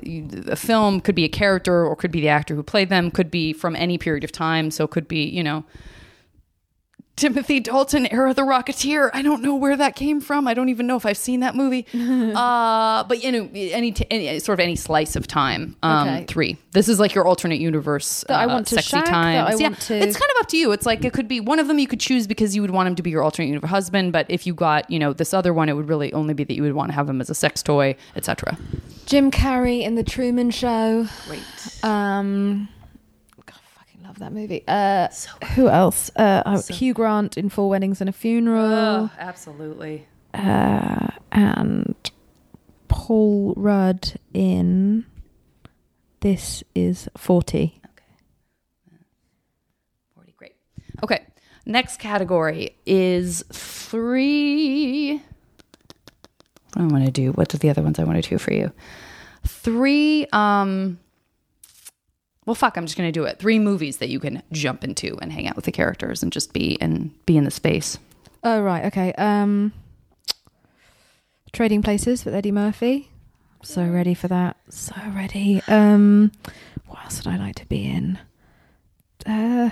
a film. Could be a character, or could be the actor who played them. Could be from any period of time. So could be, you know, Timothy Dalton era The Rocketeer. I don't know where that came from. I don't even know if I've seen that movie. uh, but you know, any, t- any sort of any slice of time. Um, Okay. Three. This is like your alternate universe. That I uh, want to sexy shag, times. I yeah, want to- it's kind of up to you. It's like it could be one of them you could choose because you would want him to be your alternate universe husband. But if you got you know this other one, it would really only be that you would want to have him as a sex toy, etc. Jim Carrey in the Truman Show. Great. Um, God, I fucking love that movie. Uh, who else? Uh, uh, Hugh Grant in Four Weddings and a Funeral. absolutely. uh, and Paul Rudd in This Is 40. Forty. Great. Okay. Next category is three. What do I want to do? What are the other ones I want to do for you? three um well fuck i'm just gonna do it three movies that you can jump into and hang out with the characters and just be and be in the space Oh right, okay. Um Trading Places with Eddie Murphy. So ready for that. So ready. Um what else would I like to be in? Uh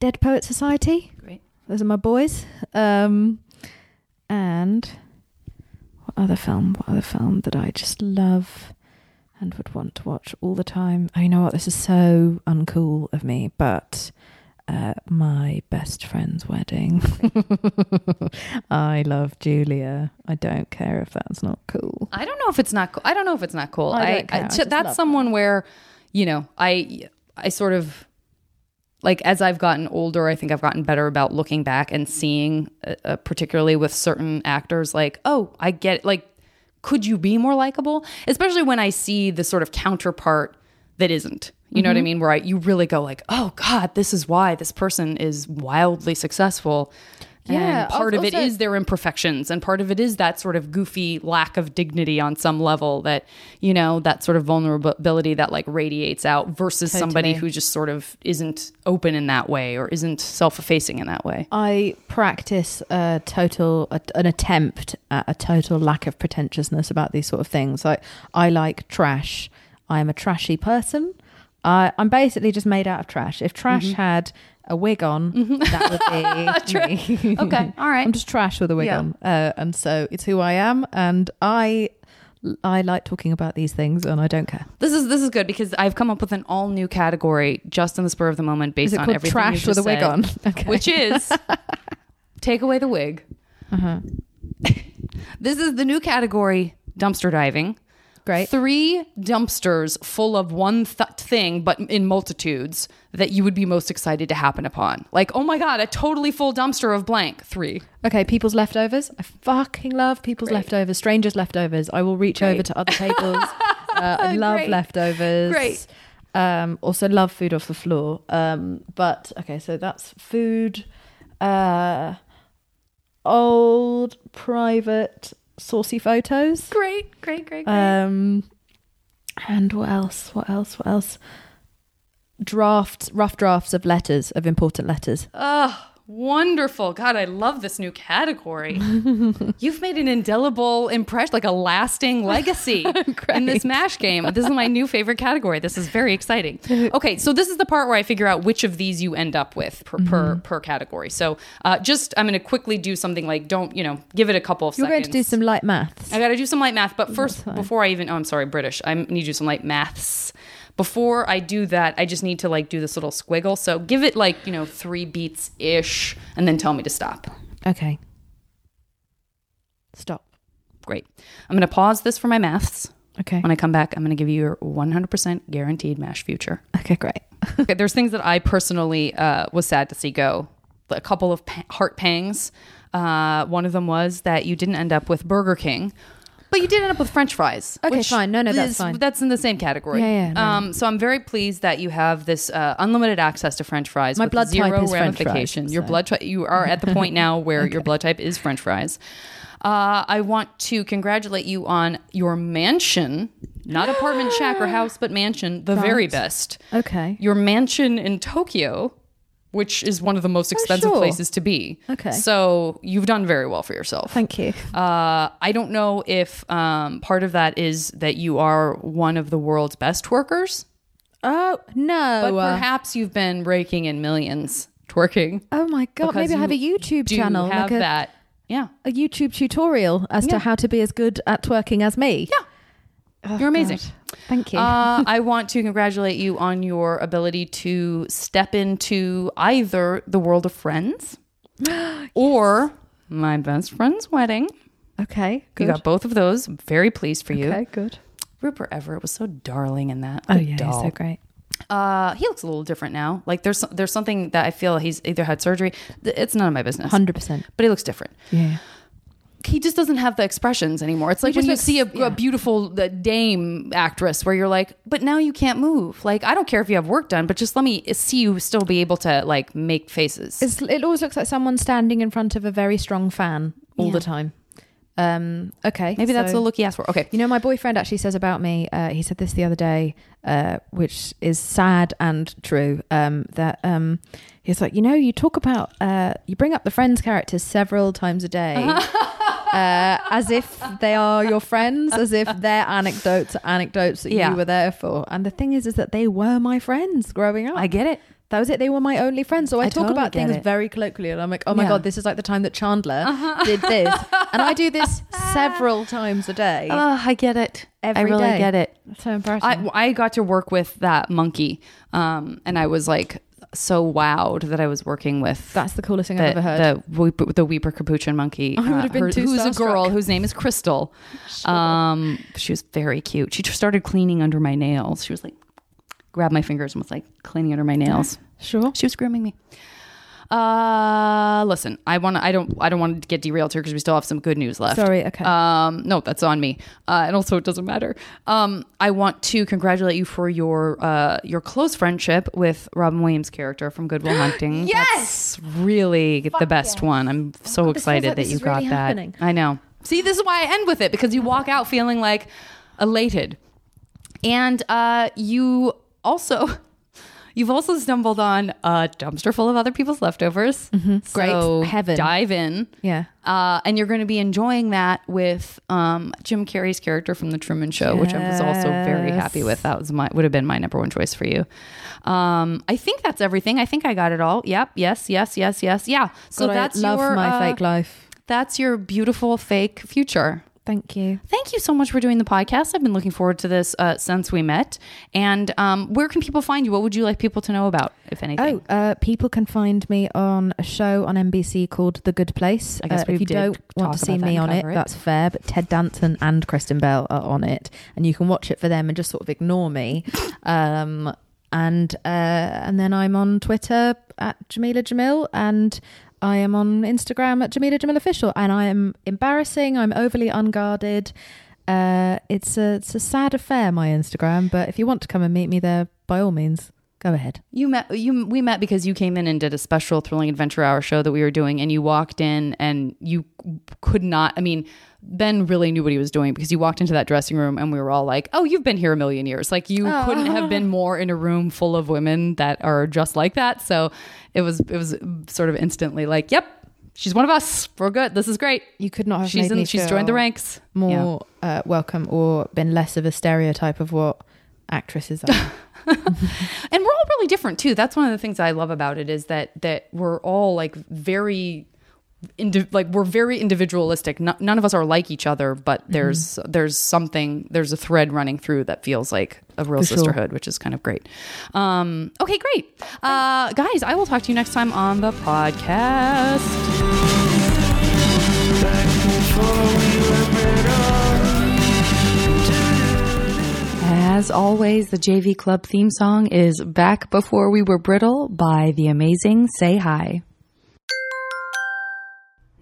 Dead Poet Society. Great. Those are my boys. Um and what other film? What other film that I just love and would want to watch all the time? You know what? This is so uncool of me, but uh, my best friend's wedding. I love Julia. I don't care if that's not cool. I don't know if it's not. cool. I don't know if it's not cool. I I, don't care. I t- just that's someone where, you know, I I sort of like as I've gotten older, I think I've gotten better about looking back and seeing, uh, uh, particularly with certain actors, like, oh, I get like, could you be more likable? Especially when I see the sort of counterpart that isn't. You know what I Mm-hmm. mean? Where I, you really go like, oh God, this is why this person is wildly successful. Yeah, and part of it is their imperfections, and part of it is that sort of goofy lack of dignity on some level. That you know, that sort of vulnerability that like radiates out versus somebody who just sort of isn't open in that way or isn't self-effacing in that way. I practice a total, a, an attempt at a total lack of pretentiousness about these sort of things. Like I like trash. I am a trashy person. I, I'm basically just made out of trash. If trash mm-hmm. had a wig on, that would be me. Okay, all right. I'm just trash with a wig Yeah. on, uh, and so it's who I am, and I I like talking about these things, and I don't care. This is this is good because I've come up with an all new category just in the spur of the moment based on everything trash with a wig said, on? Okay. which is take away the wig. Uh-huh. This is the new category: dumpster diving. Great. Three dumpsters full of one th- thing, but in multitudes that you would be most excited to happen upon. Like, oh my god, a totally full dumpster of blank. Three. Okay, people's leftovers. I fucking love people's leftovers. Strangers' leftovers. I will reach over to other tables. uh, I love Great. leftovers. Great. Um, also love food off the floor. Um, but okay, so that's food. Uh, old private saucy photos. Great, great, great, Um, and what else? What else? What else? Drafts, rough drafts of letters of important letters. Oh, wonderful. God, I love this new category. You've made an indelible impression, like a lasting legacy in this MASH game. This is my new favorite category. This is very exciting. Okay, so this is the part where I figure out which of these you end up with per, per, per category. So uh, just, I'm going to quickly do something like, don't, you know, give it a couple of You're seconds. going to do some light maths. I got to do some light math, but first, before I even, oh, I'm sorry, British. I need to do some light maths. Before I do that, I just need to like do this little squiggle. So give it like, you know, three beats ish, and then tell me to stop. Okay. Stop. Great. I'm going to pause this for my maths. Okay. When I come back, I'm going to give you your 100% guaranteed MASH future. Okay, great. Okay, there's things that I personally uh, was sad to see go. A couple of pa- heart pangs. Uh, one of them was that you didn't end up with Burger King, but you did end up with French fries. Okay, which fine. No, no, that's is- fine. That's in the same category. Yeah, yeah, no. Um, so I'm very pleased that you have this uh, unlimited access to French fries. My with blood type zero is French fries. Your so- blood type. You are at the point now where your blood type is French fries. Uh, I want to congratulate you on your mansion, not apartment, shack, or house, but mansion, the very best Okay. your mansion in Tokyo, which is one of the most expensive sure. places to be. Okay. So you've done very well for yourself. Thank you. Uh, I don't know if um, part of that is that you are one of the world's best twerkers, Oh no. but Uh, perhaps you've been raking in millions twerking. oh my god. Maybe I have a you YouTube Do channel, have like a, that? Yeah, a YouTube tutorial as Yeah. to how to be as good at twerking as me. Yeah. You're amazing. Thank you. Uh, I want to congratulate you on your ability to step into either the world of friends or my best friend's wedding. okay. Good. You got both of those. I'm Very pleased for you. okay. Good. Rupert Everett was so darling in that. Oh yeah, he's doll. so great. Uh, he looks a little different now. Like there's there's something that I feel he's either had surgery. It's none of my business. Hundred percent. But he looks different. Yeah. He just doesn't have the expressions anymore. It's like when you see a, yeah. a beautiful dame actress where you're like, but now you can't move. Like I don't care if you have work done, but just let me see you still be able to like make faces. It's, it always looks like someone standing in front of a very strong fan all Yeah. the time. Um, okay, Maybe that's so- the look he asked for. Okay. You know, my boyfriend actually says about me. Uh, he said this the other day, uh, which is sad and true. Um, that um, he's like, you know, you talk about, uh, you bring up the Friends characters several times a day, uh, as if they are your friends, as if their anecdotes are anecdotes that Yeah. you were there for. And the thing is, is that they were my friends growing up. I get it. That was it. They were my only friends. So I, I talk totally about get things it. very colloquially, and I'm like, oh my Yeah. god, this is like the time that Chandler did this, and I do this several times a day. Oh, I get it. Every day. I Every really day. get it. so embarrassing. I, I got to work with that monkey, um, and I was like so wowed that I was working with That's the coolest thing the, I've ever heard. the the Weeper Capuchin monkey. uh, I would have been too who's a girl whose name is Crystal. Um, she was very cute. She just started cleaning under my nails. She was like, grabbed my fingers and was like cleaning under my nails. sure. She was grooming me. Uh, listen, I want to. I don't. I don't want to get derailed here because we still have some good news left. Sorry, okay. Um, no, that's on me. Uh, and also, it doesn't matter. Um, I want to congratulate you for your uh your close friendship with Robin Williams' character from Good Will Hunting. yes, really the best one. I'm so feels excited like that you got really that. happening. I know. See, this is why I end with it because you walk out feeling like elated, and uh, you also. You've also stumbled on a dumpster full of other people's leftovers. Mm-hmm. Great. Heaven. Dive in. Yeah. Uh, and you're going to be enjoying that with um, Jim Carrey's character from The Truman Show, which I was also very happy with. That was my would have been my number one choice for you. Um, I think that's everything. I think I got it all. Yep. Yes. Yes. Yes. Yes. Yeah. So God, I that's love your my uh, fake life. That's your beautiful fake future. Thank you. Thank you so much for doing the podcast. I've been looking forward to this uh, since we met. And um, where can people find you? What would you like people to know about, if anything? Oh, uh, people can find me on a show on NBC called The Good Place. I guess Uh, if you don't want to see me on it, it. that's fair. But Ted Danson and Kristen Bell are on it, and you can watch it for them and just sort of ignore me. Um, and uh, and then I'm on Twitter at Jameela Jamil, and I am on Instagram at Jameela Jamil Official, and I am embarrassing. I'm overly unguarded. Uh, it's a it's a sad affair, my Instagram. But if you want to come and meet me there, by all means, go ahead. You met you we met because you came in and did a special thrilling adventure hour show that we were doing and you walked in and you could not I mean Ben really knew what he was doing because he walked into that dressing room and we were all like, "Oh, you've been here a million years." Like you couldn't have been more in a room full of women that are just like that. So it was it was sort of instantly like, "Yep, she's one of us. We're good. This is great." You could not have She's made in, me she's joined the ranks. Yeah. more uh, welcome or been less of a stereotype of what actresses are. and we're all really different too that's one of the things i love about it is that that we're all like very indi- like we're very individualistic. No- none of us are like each other but there's there's something there's a thread running through that feels like a real For sure. sisterhood which is kind of great. Um okay great. Uh guys i will talk to you next time on the podcast. As always, the JV Club theme song is Back Before We Were Brittle by the amazing Say Hi.